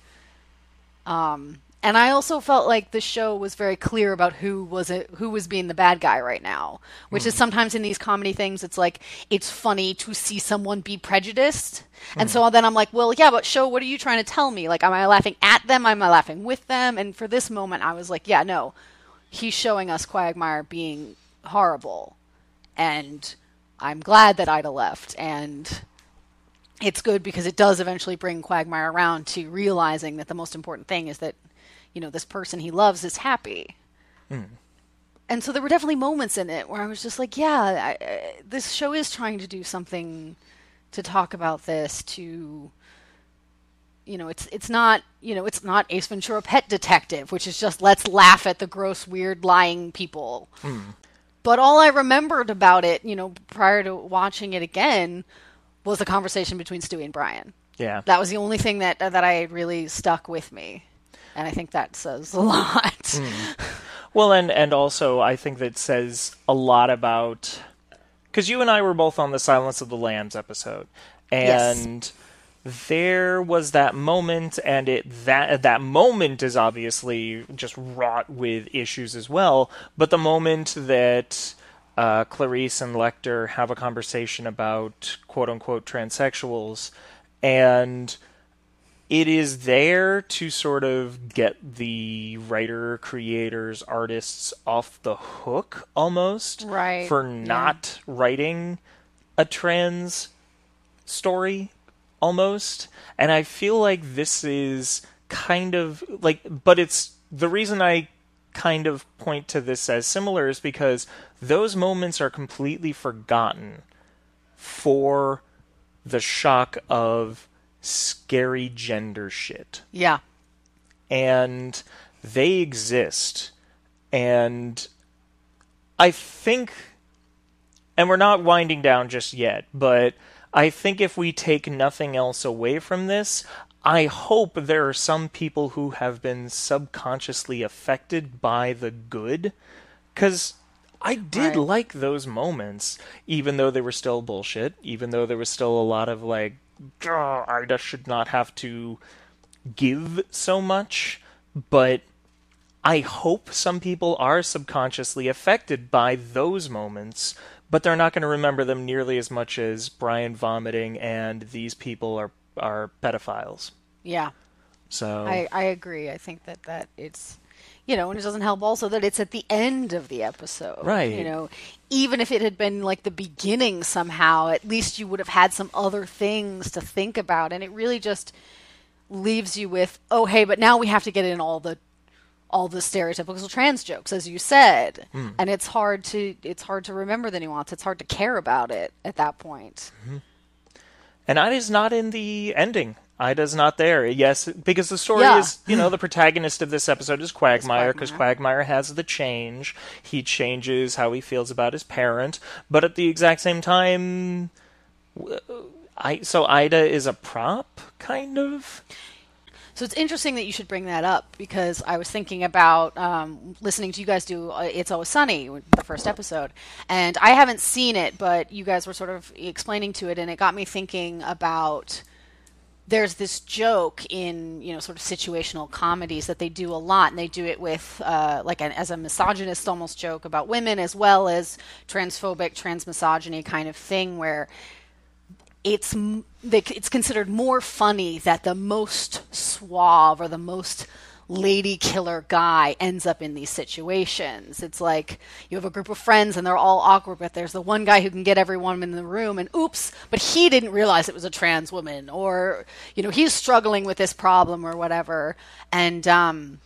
um and I also felt like the show was very clear about who was it, who was being the bad guy right now, which is sometimes in these comedy things, it's like it's funny to see someone be prejudiced, and so then I'm like, well, yeah, but show, what are you trying to tell me? Like, am I laughing at them? Am I laughing with them? And for this moment, I was like, yeah, no, he's showing us Quagmire being horrible, and I'm glad that Ida left, and it's good because it does eventually bring Quagmire around to realizing that the most important thing is that, you know, this person he loves is happy. Hmm. And so there were definitely moments in it where I was just like, yeah, I, I, this show is trying to do something to talk about this to you know, it's it's not you know, it's not Ace Ventura Pet Detective, which is just let's laugh at the gross, weird, lying people. Hmm. But all I remembered about it, you know, prior to watching it again, was the conversation between Stewie and Brian. Yeah. That was the only thing that that I really stuck with me, and I think that says a lot. Hmm. Well, and and also I think that says a lot about because you and I were both on the Silence of the Lambs episode, Yes. There was that moment, and it that that moment is obviously just wrought with issues as well. But the moment that uh, Clarice and Lecter have a conversation about quote unquote transsexuals, and it is there to sort of get the writer, creators, artists off the hook almost Right, for yeah. not writing a trans story almost. And I feel like this is kind of like but it's the reason I kind of point to this as similar is because those moments are completely forgotten for the shock of scary gender shit. yeah, And they exist. And I think, and we're not winding down just yet, but I think if we take nothing else away from this, I hope there are some people who have been subconsciously affected by the good. Because I did Right. like those moments, even though they were still bullshit, even though there was still a lot of like I Ida should not have to give so much, but I hope some people are subconsciously affected by those moments, but they're not going to remember them nearly as much as Brian vomiting and these people are are pedophiles. Yeah, So I, I agree. I think that that it's you know, and it doesn't help also that it's at the end of the episode. Right. You know, even if it had been like the beginning somehow, at least you would have had some other things to think about. And it really just leaves you with, oh hey, but now we have to get in all the all the stereotypical trans jokes, as you said. Hmm. And it's hard to it's hard to remember the nuance. It's hard to care about it at that point. Mm-hmm. And Ida's not in the ending. Ida's not there. Yes, because the story Yeah. is, you know, the protagonist of this episode is Quagmire, because Quagmire. Quagmire has the change. He changes how he feels about his parent, but at the exact same time, I, so Ida is a prop, kind of. So it's interesting that you should bring that up because I was thinking about um, listening to you guys do uh, "It's Always Sunny," the first episode, and I haven't seen it, but you guys were sort of explaining to it, and it got me thinking about. There's this joke in you know sort of situational comedies that they do a lot, and they do it with uh, like an, as a misogynist almost joke about women as well as transphobic, transmisogyny kind of thing where it's it's considered more funny that the most suave or the most lady killer guy ends up in these situations. It's like you have a group of friends and they're all awkward, but there's the one guy who can get everyone in the room, and oops, but he didn't realize it was a trans woman, or you know he's struggling with this problem or whatever, and um,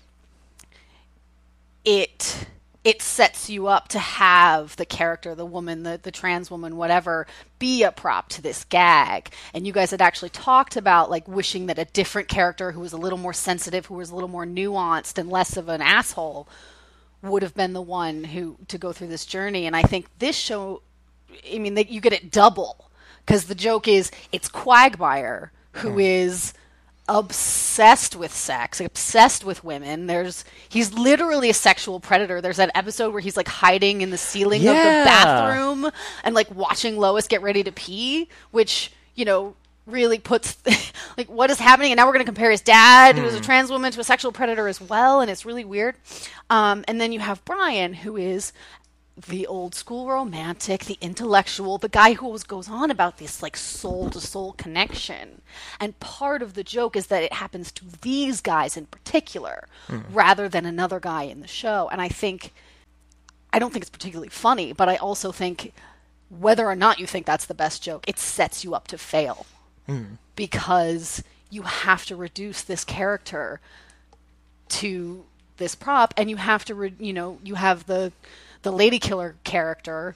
it it sets you up to have the character, the woman, the, the trans woman, whatever, be a prop to this gag. And you guys had actually talked about like wishing that a different character who was a little more sensitive, who was a little more nuanced and less of an asshole would have been the one who to go through this journey. And I think this show, I mean, that you get it double because the joke is it's Quagmire who is obsessed with sex, obsessed with women. There's he's literally a sexual predator. There's that episode where he's like hiding in the ceiling of the bathroom and like watching Lois get ready to pee, which, you know, really puts like what is happening and now we're going to compare his dad who is a trans woman to a sexual predator as well and it's really weird um, and then you have brian who is the old school romantic, the intellectual, the guy who always goes on about this like soul to soul connection. And part of the joke is that it happens to these guys in particular hmm. rather than another guy in the show. And I think, I don't think it's particularly funny, but I also think whether or not you think that's the best joke, it sets you up to fail hmm. because you have to reduce this character to this prop and you have to re- you know you have the the lady killer character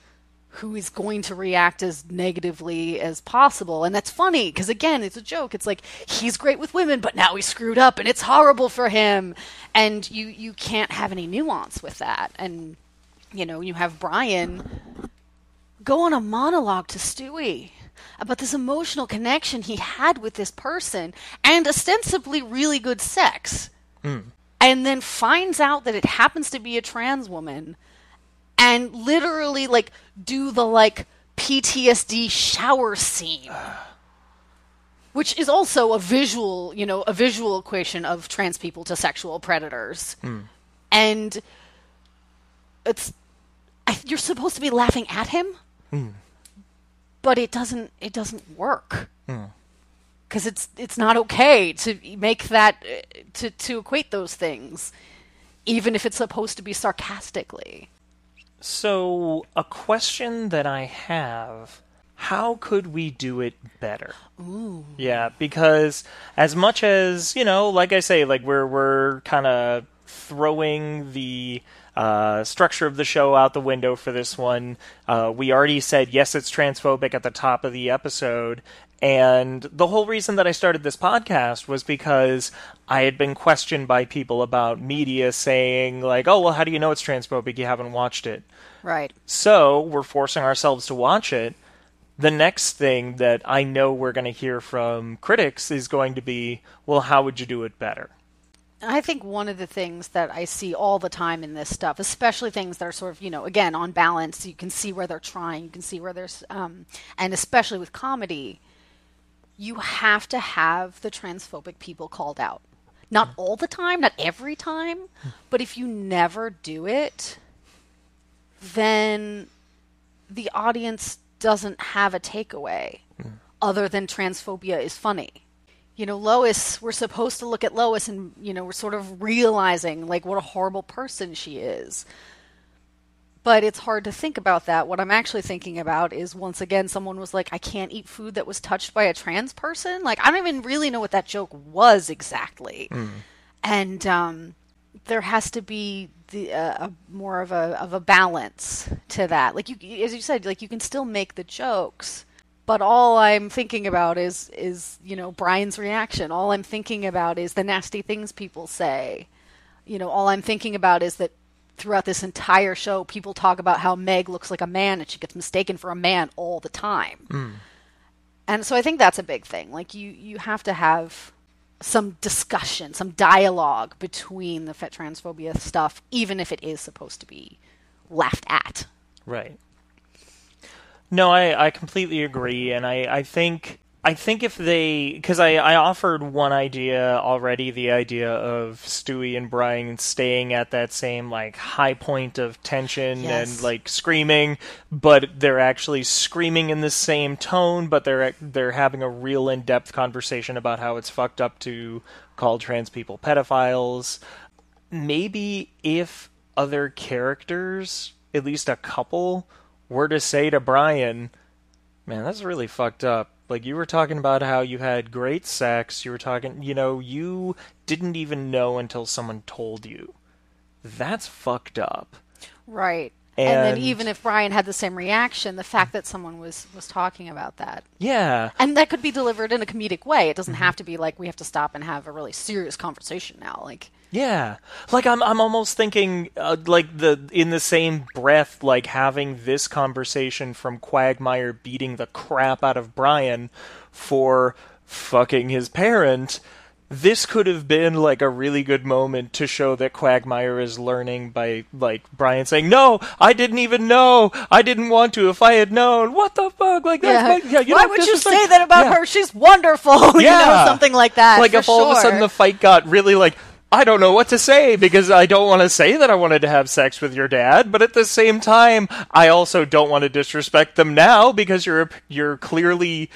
who is going to react as negatively as possible. And that's funny because again it's a joke. It's like he's great with women but now he's screwed up and it's horrible for him. And you you can't have any nuance with that. And you know you have Brian go on a monologue to Stewie about this emotional connection he had with this person and ostensibly really good sex. Hmm. And then finds out that it happens to be a trans woman and literally like do the like PTSD shower scene. Which is also a visual, you know, a visual equation of trans people to sexual predators. Hmm. And it's I, you're supposed to be laughing at him? Hmm. But it doesn't it doesn't work. Hmm. Because it's it's not okay to make that uh, to to equate those things even if it's supposed to be sarcastically So, a question that I have how could we do it better? Ooh. Yeah, because as much as, you know, like I say, like we're we're kind of throwing the uh, structure of the show out the window for this one. Uh, we already said yes, it's transphobic at the top of the episode, and the whole reason that I started this podcast was because I had been questioned by people about media saying like, "Oh, well, how do you know it's transphobic? You haven't watched it." right So we're forcing ourselves to watch it. The next thing that I know we're going to hear from critics is going to be, well, how would you do it better? I think one of the things that I see all the time in this stuff, especially things that are sort of, you know, again, on balance, you can see where they're trying, you can see where there's, um, and especially with comedy, you have to have the transphobic people called out. Not all the time, not every time, hmm. but if you never do it, then the audience doesn't have a takeaway other than transphobia is funny. You know, Lois, we're supposed to look at Lois and, you know, we're sort of realizing like what a horrible person she is. But it's hard to think about that. What I'm actually thinking about is once again, someone was like, I can't eat food that was touched by a trans person. Like, I don't even really know what that joke was exactly. And um, there has to be the uh, a more of a of a balance to that. Like you, as you said, like you can still make the jokes, but all I'm thinking about is is you know Brian's reaction. All I'm thinking about is the nasty things people say. You know, all I'm thinking about is that throughout this entire show, people talk about how Meg looks like a man and she gets mistaken for a man all the time. Mm. And so I think that's a big thing. Like you, you have to have some discussion, some dialogue between the fet transphobia stuff, even if it is supposed to be laughed at. Right. No, I, I completely agree, and I, I think I think if they because I, I offered one idea already, the idea of Stewie and Brian staying at that same like high point of tension Yes. and like screaming, but they're actually screaming in the same tone, but they're they're having a real in depth conversation about how it's fucked up to call trans people pedophiles. Maybe if other characters, at least a couple, were to say to Brian, Man, that's really fucked up. Like you were talking about how you had great sex, you were talking, you know, you didn't even know until someone told you. That's fucked up. Right. And, then even if Brian had the same reaction, the fact that someone was was talking about that. Yeah. And that could be delivered in a comedic way. It doesn't mm-hmm. have to be like we have to stop and have a really serious conversation now. Like Yeah, like I'm I'm almost thinking uh, like the in the same breath like having this conversation from Quagmire beating the crap out of Brian for fucking his parent. This could have been like a really good moment to show that Quagmire is learning by like Brian saying, "No, I didn't even know. I didn't want to. If I had known, what the fuck? Like that's my, yeah, you Why don't would you say that about Yeah. her? She's wonderful. you know, Yeah. something like that. Like if all of a sudden the fight got really like I don't know what to say because I don't want to say that I wanted to have sex with your dad, but at the same time, I also don't want to disrespect them now because you're you're clearly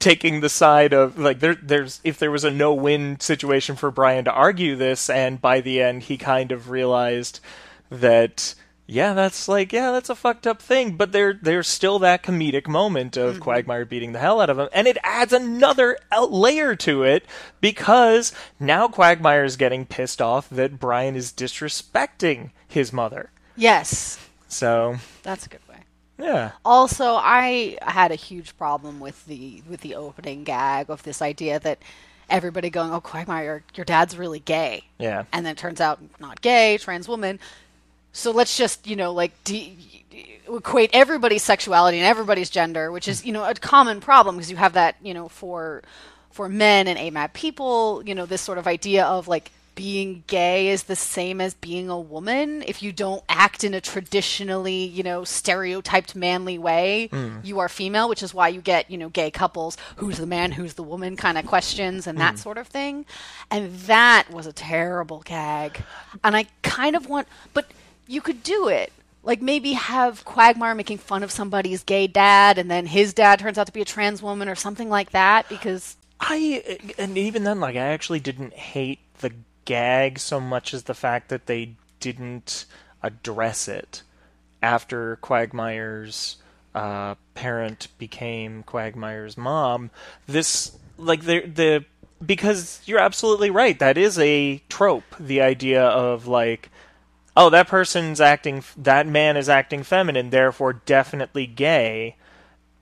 taking the side of like there there's if there was a no-win situation for Brian to argue this and by the end he kind of realized that yeah, that's like yeah, that's a fucked up thing, but there there's still that comedic moment of mm-hmm. Quagmire beating the hell out of him, and it adds another layer to it because now Quagmire is getting pissed off that Brian is disrespecting his mother. yes, So that's a good way. yeah, Also, I had a huge problem with the with the opening gag of this idea that everybody going, "Oh, Quagmire, your, your dad's really gay," yeah, and then it turns out not gay, trans woman. So let's just you know like de- equate everybody's sexuality and everybody's gender, which is hmm. you know a common problem because you have that you know for for men and AMAB people, you know this sort of idea of like being gay is the same as being a woman. If you don't act in a traditionally you know stereotyped manly way hmm. you are female which is why you get you know gay couples who's the man who's the woman kind of questions and that hmm. sort of thing. And that was a terrible gag. And i kind of want but you could do it like maybe have quagmire making fun of somebody's gay dad and then his dad turns out to be a trans woman or something like that because I and even then, like I actually didn't hate the gag so much as the fact that they didn't address it after Quagmire's uh, parent became Quagmire's mom. This like the the because you're absolutely right. That is a trope. The idea of like. Oh, that person's acting. That man is acting feminine, therefore definitely gay.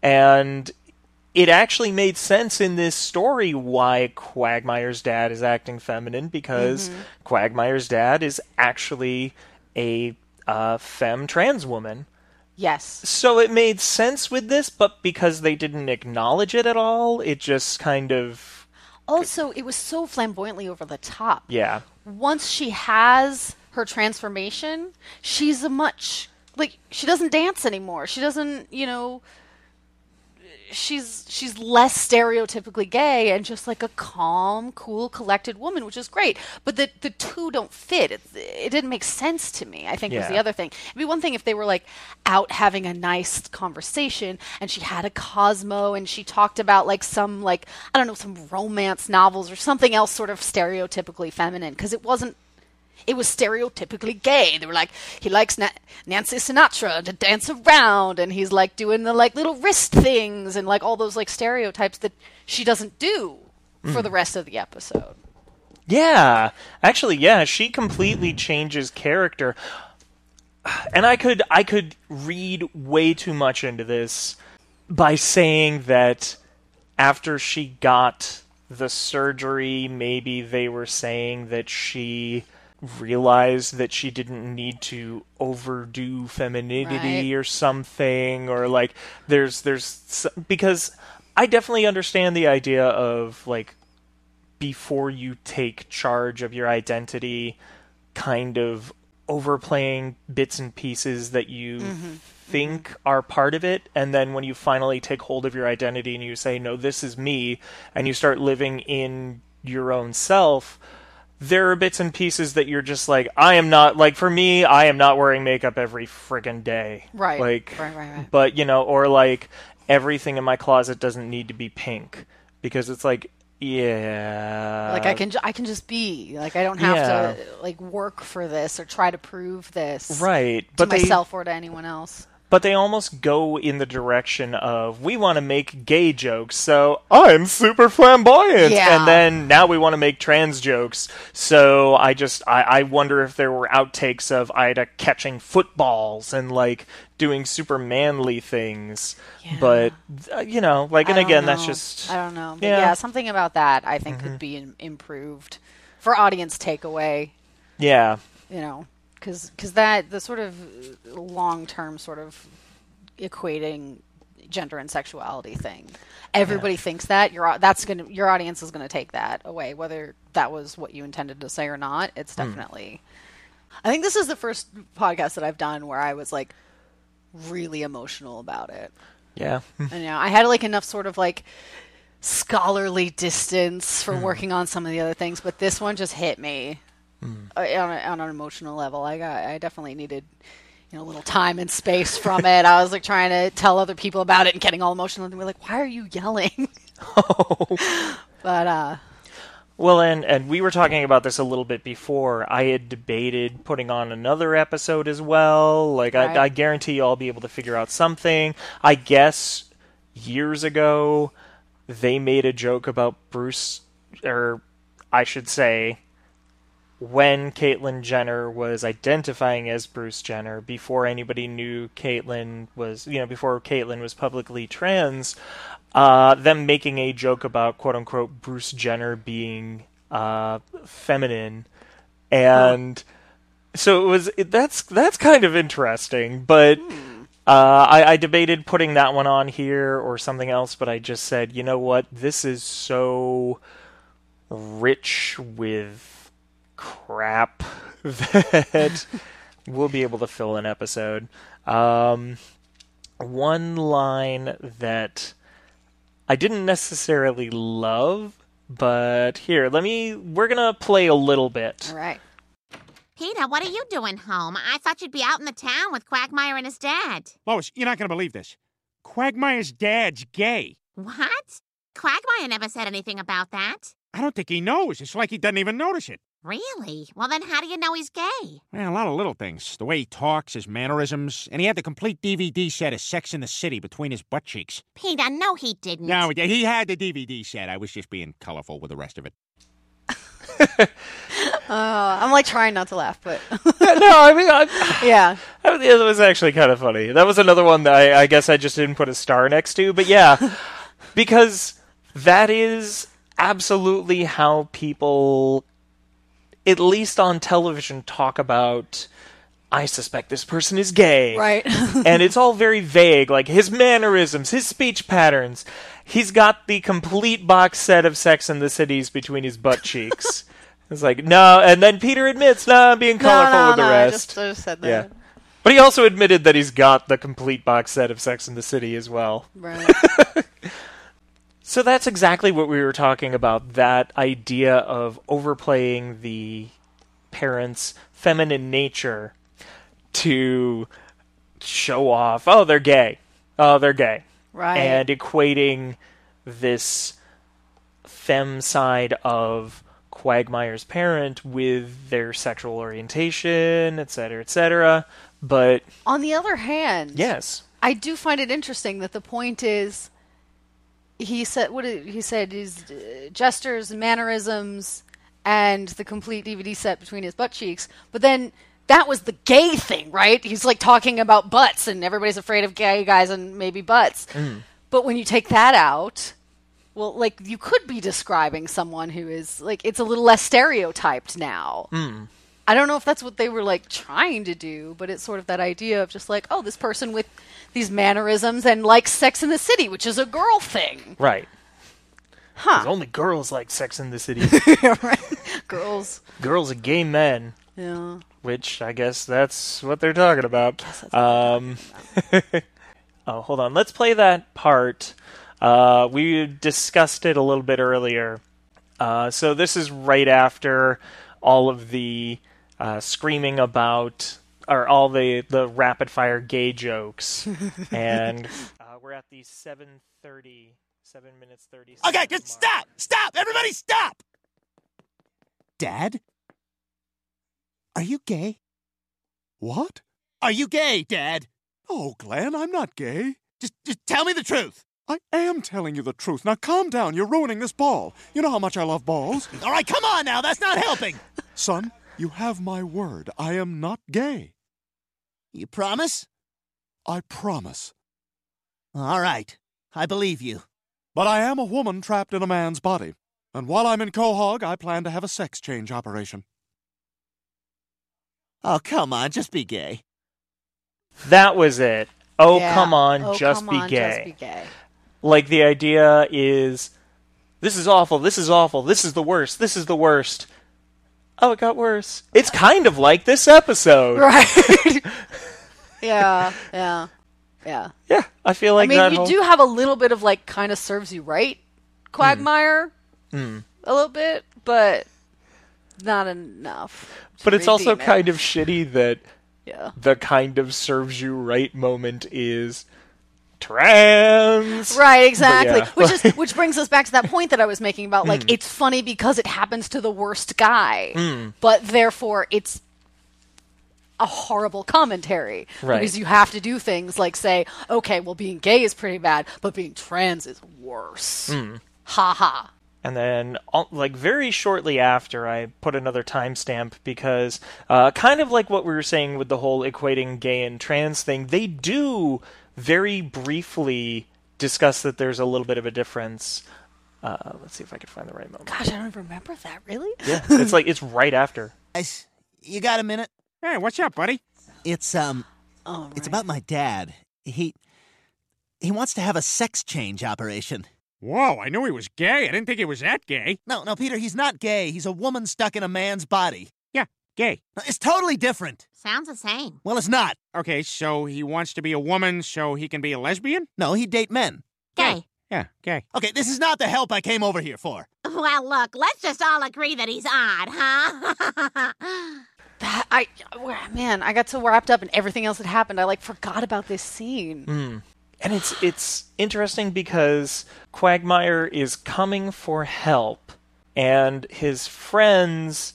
And it actually made sense in this story why Quagmire's dad is acting feminine because Quagmire's dad is actually a uh, femme trans woman. yes So it made sense with this, but because they didn't acknowledge it at all, it just kind of also it was so flamboyantly over the top yeah. once she has her transformation, she's a much like she doesn't dance anymore. She doesn't, you know, she's she's less stereotypically gay and just like a calm, cool, collected woman, which is great. But the the two don't fit. It, it didn't make sense to me. I think was the other thing. It'd be one thing if they were like out having a nice conversation and she had a Cosmo and she talked about like some like I don't know some romance novels or something else sort of stereotypically feminine because it wasn't it was stereotypically gay. They were like, he likes Na- Nancy Sinatra to dance around, and he's like doing the like little wrist things and like all those like stereotypes that she doesn't do for mm. the rest of the episode. Yeah, actually, yeah, she completely changes character, and I could I could read way too much into this by saying that after she got the surgery, maybe they were saying that she realized that she didn't need to overdo femininity Right. or something or like there's there's because I definitely understand the idea of like before you take charge of your identity, kind of overplaying bits and pieces that you mm-hmm. think are part of it. And then when you finally take hold of your identity and you say, no, this is me, and you start living in your own self, there are bits and pieces that you're just like, I am not, like, for me, I am not wearing makeup every friggin' day. Right. Like, Right, right, right. but, you know, or like, everything in my closet doesn't need to be pink. Because it's like, yeah. Like I can, I can just be like I don't have yeah. to like work for this or try to prove this Right. to But they, myself or to anyone else. But they almost go in the direction of we want to make gay jokes, so I'm super flamboyant, Yeah. and then now we want to make trans jokes. So I just I, I wonder if there were outtakes of Ida catching footballs and like doing super manly things, yeah. but uh, you know, like, and again, that's just I don't know. Yeah. Mm-hmm. yeah. something about that I think could be im- improved for audience takeaway. yeah, You know, because because that the sort of uh, long term sort of equating gender and sexuality thing. Everybody thinks that your that's gonna your audience is gonna take that away, whether that was what you intended to say or not. It's Hmm. definitely. I think this is the first podcast that I've done where I was like really emotional about it. yeah. Hmm. I know I had like enough sort of like scholarly distance for hmm. working on some of the other things, but this one just hit me uh, on, a, on an emotional level. I got I definitely needed you know a little time and space from it. I was like trying to tell other people about it and getting all emotional, and they were like, "Why are you yelling?" but uh, Well, and and we were talking about this a little bit before. I had debated putting on another episode as well. Like Right. I, I guarantee you, I'll be able to figure out something. I guess years ago they made a joke about Bruce, or I should say, when Caitlyn Jenner was identifying as Bruce Jenner, before anybody knew Caitlyn was, you know, before Caitlyn was publicly trans, uh, them making a joke about quote unquote Bruce Jenner being uh, feminine, and so it was. It, that's that's kind of interesting, but. Uh, I, I debated putting that one on here or something else, but I just said, you know what? This is so rich with crap that we'll be able to fill an episode. Um, one line that I didn't necessarily love, but here, let me. We're gonna play a little bit. all right. Peter, what are you doing home? I thought you'd be out in the town with Quagmire and his dad. Lois, you're not going to believe this. Quagmire's dad's gay. What? Quagmire never said anything about that. I don't think he knows. It's like he doesn't even notice it. Really? Well, then how do you know he's gay? Well, a lot of little things. The way he talks, his mannerisms, and he had the complete DVD set of Sex in the City between his butt cheeks. Peter, no, he didn't. No, he had the DVD set. I was just being colorful with the rest of it. Uh, I'm like trying not to laugh, but no, I mean, I, yeah. I mean, that was actually kind of funny. That was another one that I, I guess I just didn't put a star next to, but yeah, because that is absolutely how people, at least on television, talk about. I suspect this person is gay. Right. and it's all very vague, like his mannerisms, his speech patterns. He's got the complete box set of Sex and the Cities between his butt cheeks. It's like no, and then Peter admits, "No, I'm being colorful no, with the no, I rest." just, I just said that. Yeah. But he also admitted that he's got the complete box set of Sex and the City as well. Right. So that's exactly what we were talking about that idea of overplaying the parents' feminine nature to show off, oh, they're gay. Oh, they're gay. Right. And equating this femme side of Quagmire's parent with their sexual orientation, et cetera, et cetera. But On the other hand, yes, I do find it interesting that the point is he said what did, he said his uh, gestures and mannerisms and the complete DVD set between his butt cheeks. But then that was the gay thing, right? He's like talking about butts and everybody's afraid of gay guys and maybe butts. But when you take that out, well, like you could be describing someone who is like it's a little less stereotyped now. I don't know if that's what they were like trying to do, but it's sort of that idea of just like, oh, this person with these mannerisms and likes Sex in the City, which is a girl thing. right. Huh. 'Cause Only girls like Sex in the City. right? Girls. girls and gay men. Yeah. which I guess that's what they're talking about. Um, oh, hold on. Let's play that part. Uh, we discussed it a little bit earlier. Uh, so this is right after all of the uh, screaming about, or all the the rapid fire gay jokes, and uh, we're at the seven thirty, seven minutes thirty. Okay, second just stop! Stop! Everybody stop! Dad? Are you gay? What? Are you gay, Dad? Oh, Glenn, I'm not gay. Just, just tell me the truth. I am telling you the truth. Now calm down. You're ruining this ball. You know how much I love balls. All right, come on now. That's not helping. Son, you have my word. I am not gay. You promise? I promise. All right. I believe you. But I am a woman trapped in a man's body. And while I'm in Quahog, I plan to have a sex change operation. Oh, come on. Just be gay. That was it. Oh Yeah. come on, Oh, just come be on, gay. Just be gay. like the idea is this is awful this is awful this is the worst this is the worst oh it got worse it's kind of like this episode Right. yeah. Yeah. Yeah. yeah i feel like I mean, you whole- do have a little bit of like kind of serves you right, Quagmire. Hmm. A little bit, but not enough. but it's also it. kind of shitty that yeah. the kind of serves you right moment is trans Right, exactly. yeah. Which is which brings us back to that point that I was making about like it's funny because it happens to the worst guy, Hmm. but therefore it's a horrible commentary Right. because you have to do things like say, okay, well being gay is pretty bad, but being trans is worse. Hmm. Ha ha. And then, like very shortly after, I put another timestamp because, uh, kind of like what we were saying with the whole equating gay and trans thing, they do very briefly discuss that there's a little bit of a difference. Uh, let's see if I can find the right moment. Gosh, I don't even remember that. Really? Yeah, it's like it's right after. Guys, you got a minute? Hey, what's up, buddy? It's, um, Oh, it's about my dad. He. He wants to have a sex change operation. Whoa, I knew he was gay. I didn't think he was that gay. No, no, Peter, he's not gay. He's a woman stuck in a man's body. Yeah, gay. It's totally different. Sounds the same. Well, it's not. Okay, so he wants to be a woman so he can be a lesbian? No, he'd date men. Gay. Yeah, gay. Okay, this is not the help I came over here for. Well, look, let's just all agree that he's odd, huh? That I man, I got so wrapped up in everything else that happened. I like forgot about this scene. Hmm. And it's it's interesting because Quagmire is coming for help, and his friends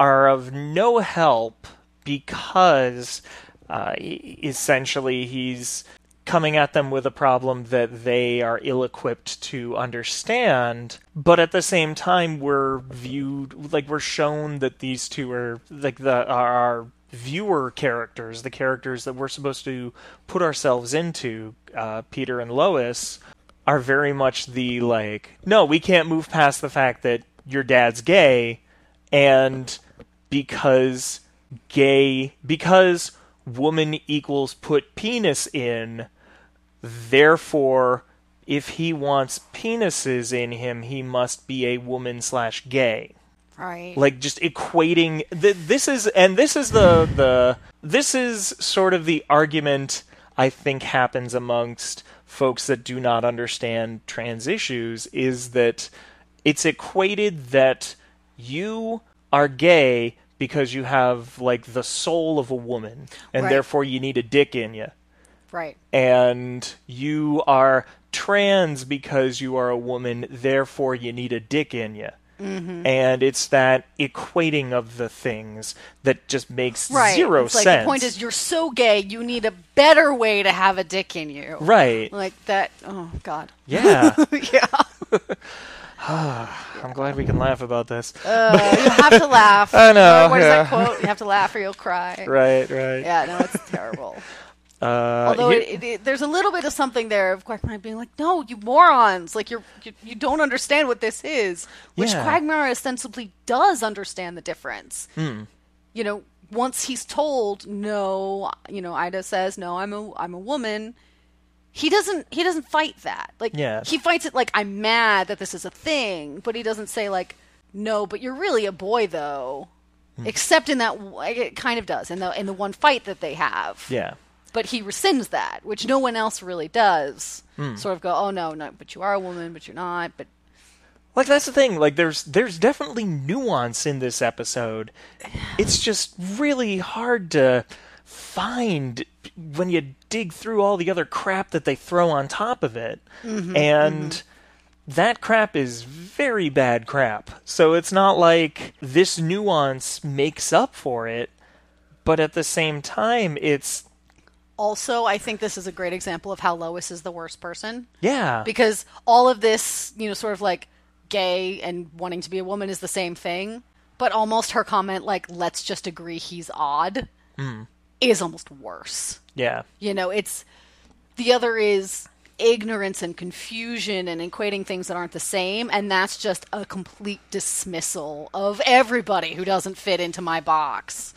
are of no help because uh, essentially he's coming at them with a problem that they are ill-equipped to understand but at the same time we're viewed like we're shown that these two are like the our viewer characters the characters that we're supposed to put ourselves into uh, peter and lois are very much the like no we can't move past the fact that your dad's gay and because gay because woman equals put penis in therefore if he wants penises in him he must be a woman slash gay Right. like just equating th- this is and this is the the this is sort of the argument i think happens amongst folks that do not understand trans issues is that it's equated that you are gay because you have like the soul of a woman and Right. therefore you need a dick in you Right. and you are trans because you are a woman, therefore you need a dick in you. Mm-hmm. And it's that equating of the things that just makes Right. zero it's like the point is you're so gay, you need a better way to have a dick in you. Right. Like that. Oh God. Yeah. yeah. I'm glad we can laugh about this. Uh, you have to laugh. I know. What is yeah. that quote? You have to laugh or you'll cry. Right, right. Yeah, no, it's terrible. Uh, Although it, it, there's a little bit of something there of Quagmire being like, "No, you morons! Like you're you, you don't understand what this is." Which Yeah. Quagmire ostensibly does understand the difference. Hmm. You know, once he's told, "No," you know, Ida says, "No, I'm a I'm a woman." He doesn't he doesn't fight that. Like Yeah. he fights it like I'm mad that this is a thing, but he doesn't say like, "No, but you're really a boy though." Hmm. Except in that it kind of does in the in the one fight that they have yeah. but he rescinds that, which no one else really does. Hmm. Sort of go, oh no, no, but you are a woman, but you're not. But Like that's the thing. Like there's there's definitely nuance in this episode. It's just really hard to find when you dig through all the other crap that they throw on top of it. Mhm, and that crap is very bad crap. So it's not like this nuance makes up for it, but at the same time it's also, I think this is a great example of how Lois is the worst person yeah. because all of this, you know, sort of like gay and wanting to be a woman is the same thing. But almost her comment, like "Let's just agree he's odd," Hmm. Is almost worse. Yeah. You know, it's the other is ignorance and confusion and equating things that aren't the same, and that's just a complete dismissal of everybody who doesn't fit into my box,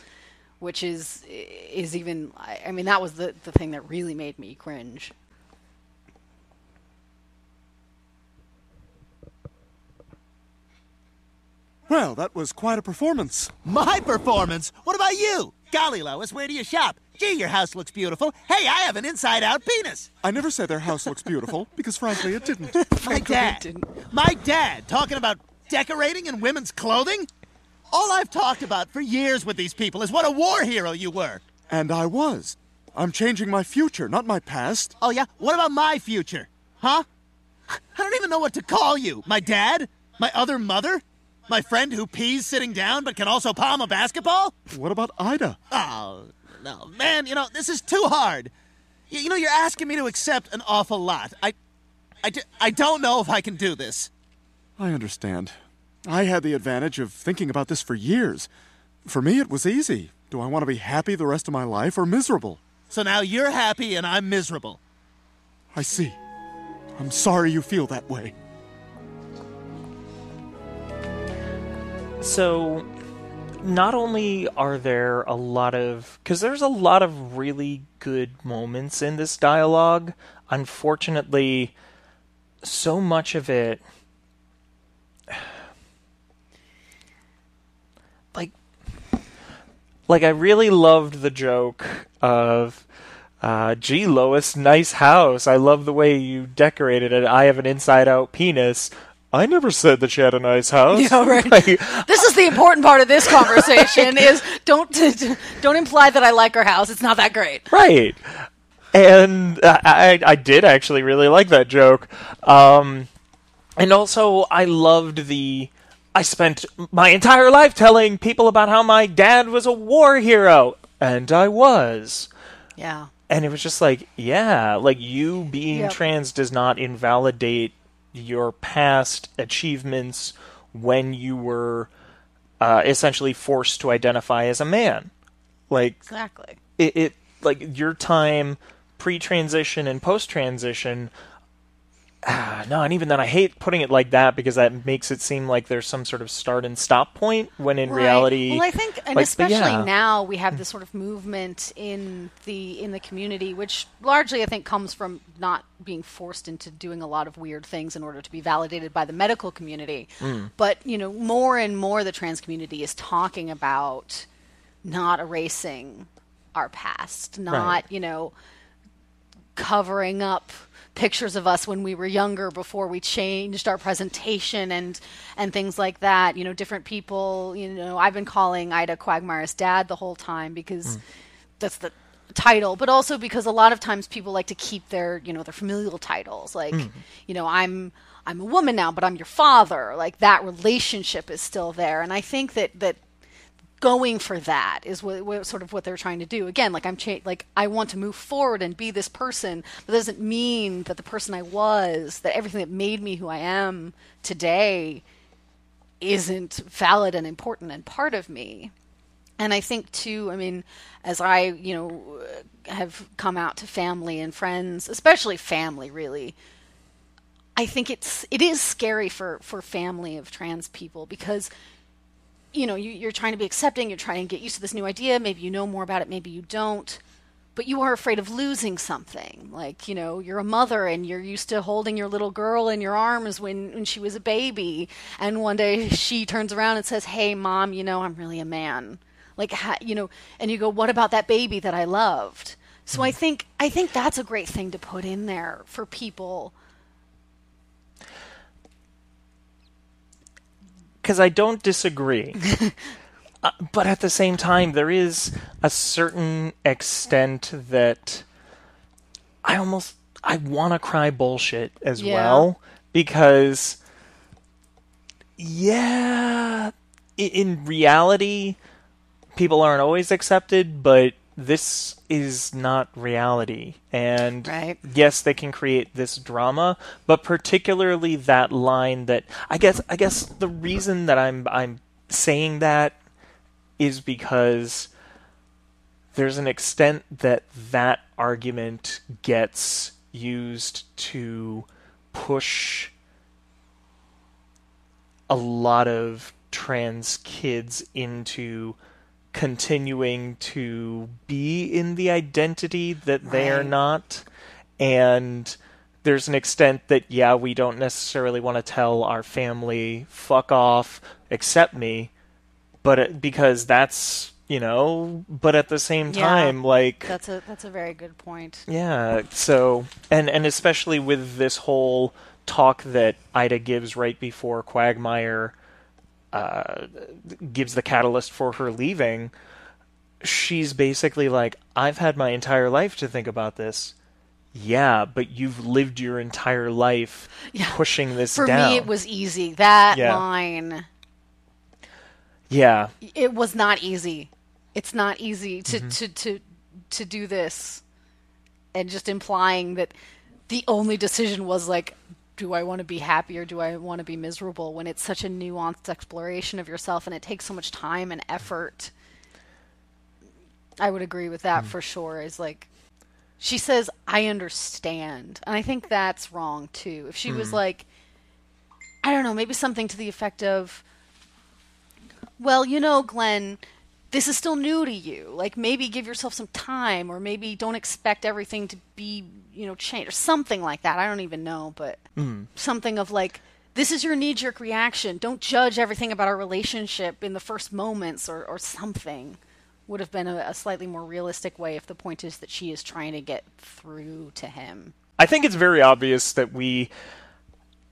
which is is even. I I mean, that was the the thing that really made me cringe. Well, that was quite a performance. My performance? What about you? Golly, Lois, where do you shop? Gee, your house looks beautiful. Hey, I have an inside out penis. I never said their house looks beautiful, because frankly, it didn't. My dad. My dad talking about decorating in women's clothing? All I've talked about for years with these people is what a war hero you were. And I was. I'm changing my future, not my past. Oh, yeah? What about my future? Huh? I don't even know what to call you. My dad? My other mother? My friend who pees sitting down but can also palm a basketball? What about Ida? Oh, no. Man, you know, this is too hard. You, you know, you're asking me to accept an awful lot. I, I, I don't know if I can do this. I understand. I had the advantage of thinking about this for years. For me, it was easy. Do I want to be happy the rest of my life or miserable? So now you're happy and I'm miserable. I see. I'm sorry you feel that way. So, not only are there a lot of. Because there's a lot of really good moments in this dialogue. Unfortunately, so much of it. Like. Like, I really loved the joke of. Uh, gee, Lois, nice house. I love the way you decorated it. I have an inside out penis. I never said that she had a nice house. Yeah, right. Like, This is the important part of this conversation: is don't don't imply that I like her house. It's not that great. right. And I, I, I did actually really like that joke. Um, and also, I loved the. I spent my entire life telling people about how my dad was a war hero, and I was. Yeah. And it was just like, yeah, like you being Yep. trans does not invalidate your past achievements when you were uh, essentially forced to identify as a man. Like Exactly. it, it like your time pre-transition and post-transition. Ah, no, and even then, I hate putting it like that because that makes it seem like there's some sort of start and stop point when in Right. reality, well, I think, and like, especially yeah. now, we have this sort of movement in the in the community, which largely I think comes from not being forced into doing a lot of weird things in order to be validated by the medical community. Mm. But you know, more and more, the trans community is talking about not erasing our past, not Right. you know covering up pictures of us when we were younger before we changed our presentation and and things like that. You know, different people. You know, I've been calling Ida Quagmire's dad the whole time because hmm. that's the title, but also because a lot of times people like to keep their you know their familial titles. Like, hmm. you know, I'm I'm a woman now, but I'm your father. Like that relationship is still there, and I think that that going for that is what, what sort of what they're trying to do. Again, like I'm cha- like I want to move forward and be this person. But that doesn't mean that the person I was, that everything that made me who I am today, isn't valid and important and part of me. And I think too, I mean, as I, you know, have come out to family and friends, especially family really, I think it's it is scary for for family of trans people because you know you, you're trying to be accepting, you're trying to get used to this new idea. Maybe you know more about it, maybe you don't, but you are afraid of losing something. Like you know you're a mother and you're used to holding your little girl in your arms when when she was a baby, and one day she turns around and says, "Hey, mom, you know I'm really a man." Like ha, you know, and you go, "What about that baby that I loved?" So hmm. I think I think that's a great thing to put in there for people. Because I don't disagree. uh, but at the same time, there is a certain extent that I almost I want to cry bullshit as Yeah. well because yeah, in reality, people aren't always accepted, but this is not reality. And Right. yes, they can create this drama, but particularly that line that I guess I guess the reason that I'm I'm saying that is because there's an extent that that argument gets used to push a lot of trans kids into continuing to be in the identity that they are Right. not and there's an extent that yeah we don't necessarily want to tell our family fuck off accept me but it, because that's you know but at the same Yeah. time like That's a that's a very good point. yeah, so and and especially with this whole talk that Ida gives right before Quagmire uh, gives the catalyst for her leaving, she's basically like, "I've had my entire life to think about this." Yeah, but you've lived your entire life Yeah. pushing this For down. me, it was easy. That Yeah. line, yeah, it was not easy. It's not easy to, Mm-hmm. to, to, to do this. And just implying that the only decision was like, do I want to be happy or do I want to be miserable when it's such a nuanced exploration of yourself and it takes so much time and effort. I would agree with that for sure. Is like, she says, I understand. And I think that's wrong too. If she was Hmm. like, I don't know, maybe something to the effect of, well, you know, Glenn, this is still new to you. Like maybe give yourself some time or maybe don't expect everything to be, you know, changed or something like that. I don't even know, but mm-hmm. something of like this is your knee jerk reaction. Don't judge everything about our relationship in the first moments or, or something. Would have been a, a slightly more realistic way if the point is that she is trying to get through to him. I think it's very obvious that we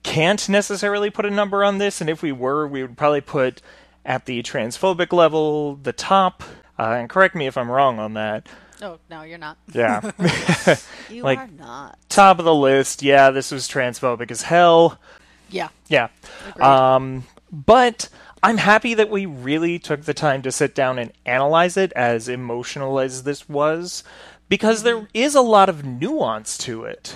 can't necessarily put a number on this, and if we were, we would probably put at the transphobic level the top. Uh, and correct me if I'm wrong on that. Oh, no, you're not. Yeah. You Like- are not. top of the list. Yeah, this was transphobic as hell. Yeah. Yeah. Um, but I'm happy that we really took the time to sit down and analyze it as emotional as this was, because there is a lot of nuance to it.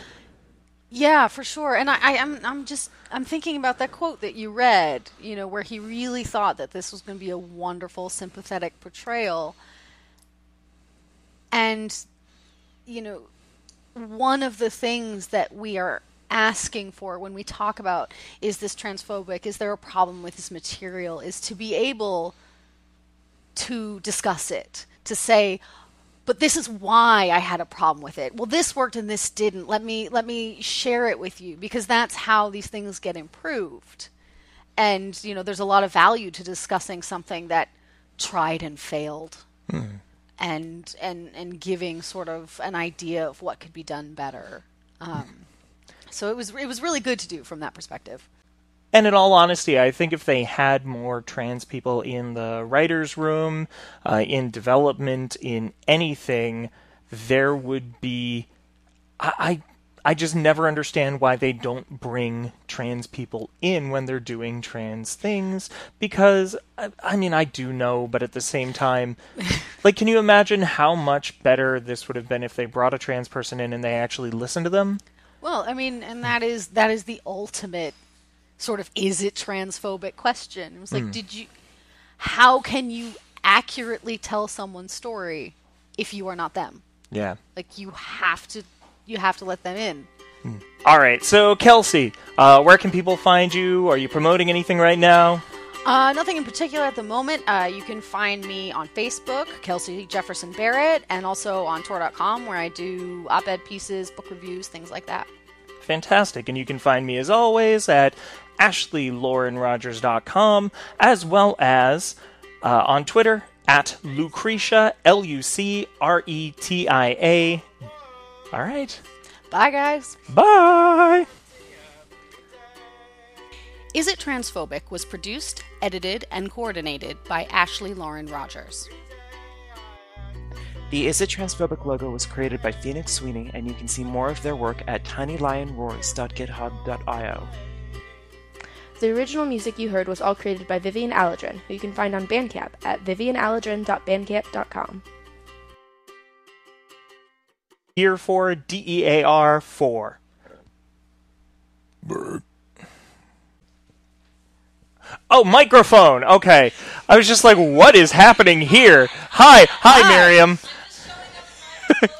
Yeah, for sure. And I, I, I'm, I'm just, I'm thinking about that quote that you read. You know, where he really thought that this was going to be a wonderful, sympathetic portrayal. And, you know, one of the things that we are asking for when we talk about is this transphobic, is there a problem with this material, is to be able to discuss it, to say, but this is why I had a problem with it. Well, this worked and this didn't. Let me let me share it with you because that's how these things get improved. And you know, there's a lot of value to discussing something that tried and failed. and and and giving sort of an idea of what could be done better. Um, so it was it was really good to do from that perspective. And in all honesty, I think if they had more trans people in the writers' room, uh, in development, in anything, there would be. I, I I just never understand why they don't bring trans people in when they're doing trans things because I, I mean I do know but at the same time like can you imagine how much better this would have been if they brought a trans person in and they actually listened to them Well, I mean, and that is that is the ultimate sort of is it transphobic question. It was like, Mm. did you? How can you accurately tell someone's story if you are not them? yeah Like you have to, you have to let them in. all right so Kelsey uh, where can people find you are you promoting anything right now Uh, nothing in particular at the moment. Uh, you can find me on Facebook, Kelsey Jefferson Barrett, and also on Tor.com, where I do op-ed pieces, book reviews, things like that. fantastic. And you can find me as always at ashleylaurenrogers.com as well as uh, on Twitter at Lucretia, L U C R E T I A. All right. Bye, guys. Bye. Is It Transphobic was produced, edited, and coordinated by Ashley Lauren Rogers. The Is It Transphobic logo was created by Phoenix Sweeney, and you can see more of their work at tinylionroars.github.io. The original music you heard was all created by Vivian Alladrin, who you can find on Bandcamp at vivianalladrin.bandcamp.com. Here for D E A R 4. Oh, microphone. Okay. I was just like, what is happening here? Hi. Hi, Miriam.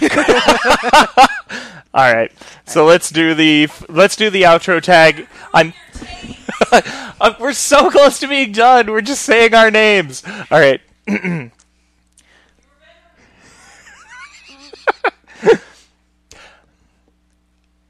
All right. So let's do the let's do the outro tag. I'm We're so close to being done. We're just saying our names. All right.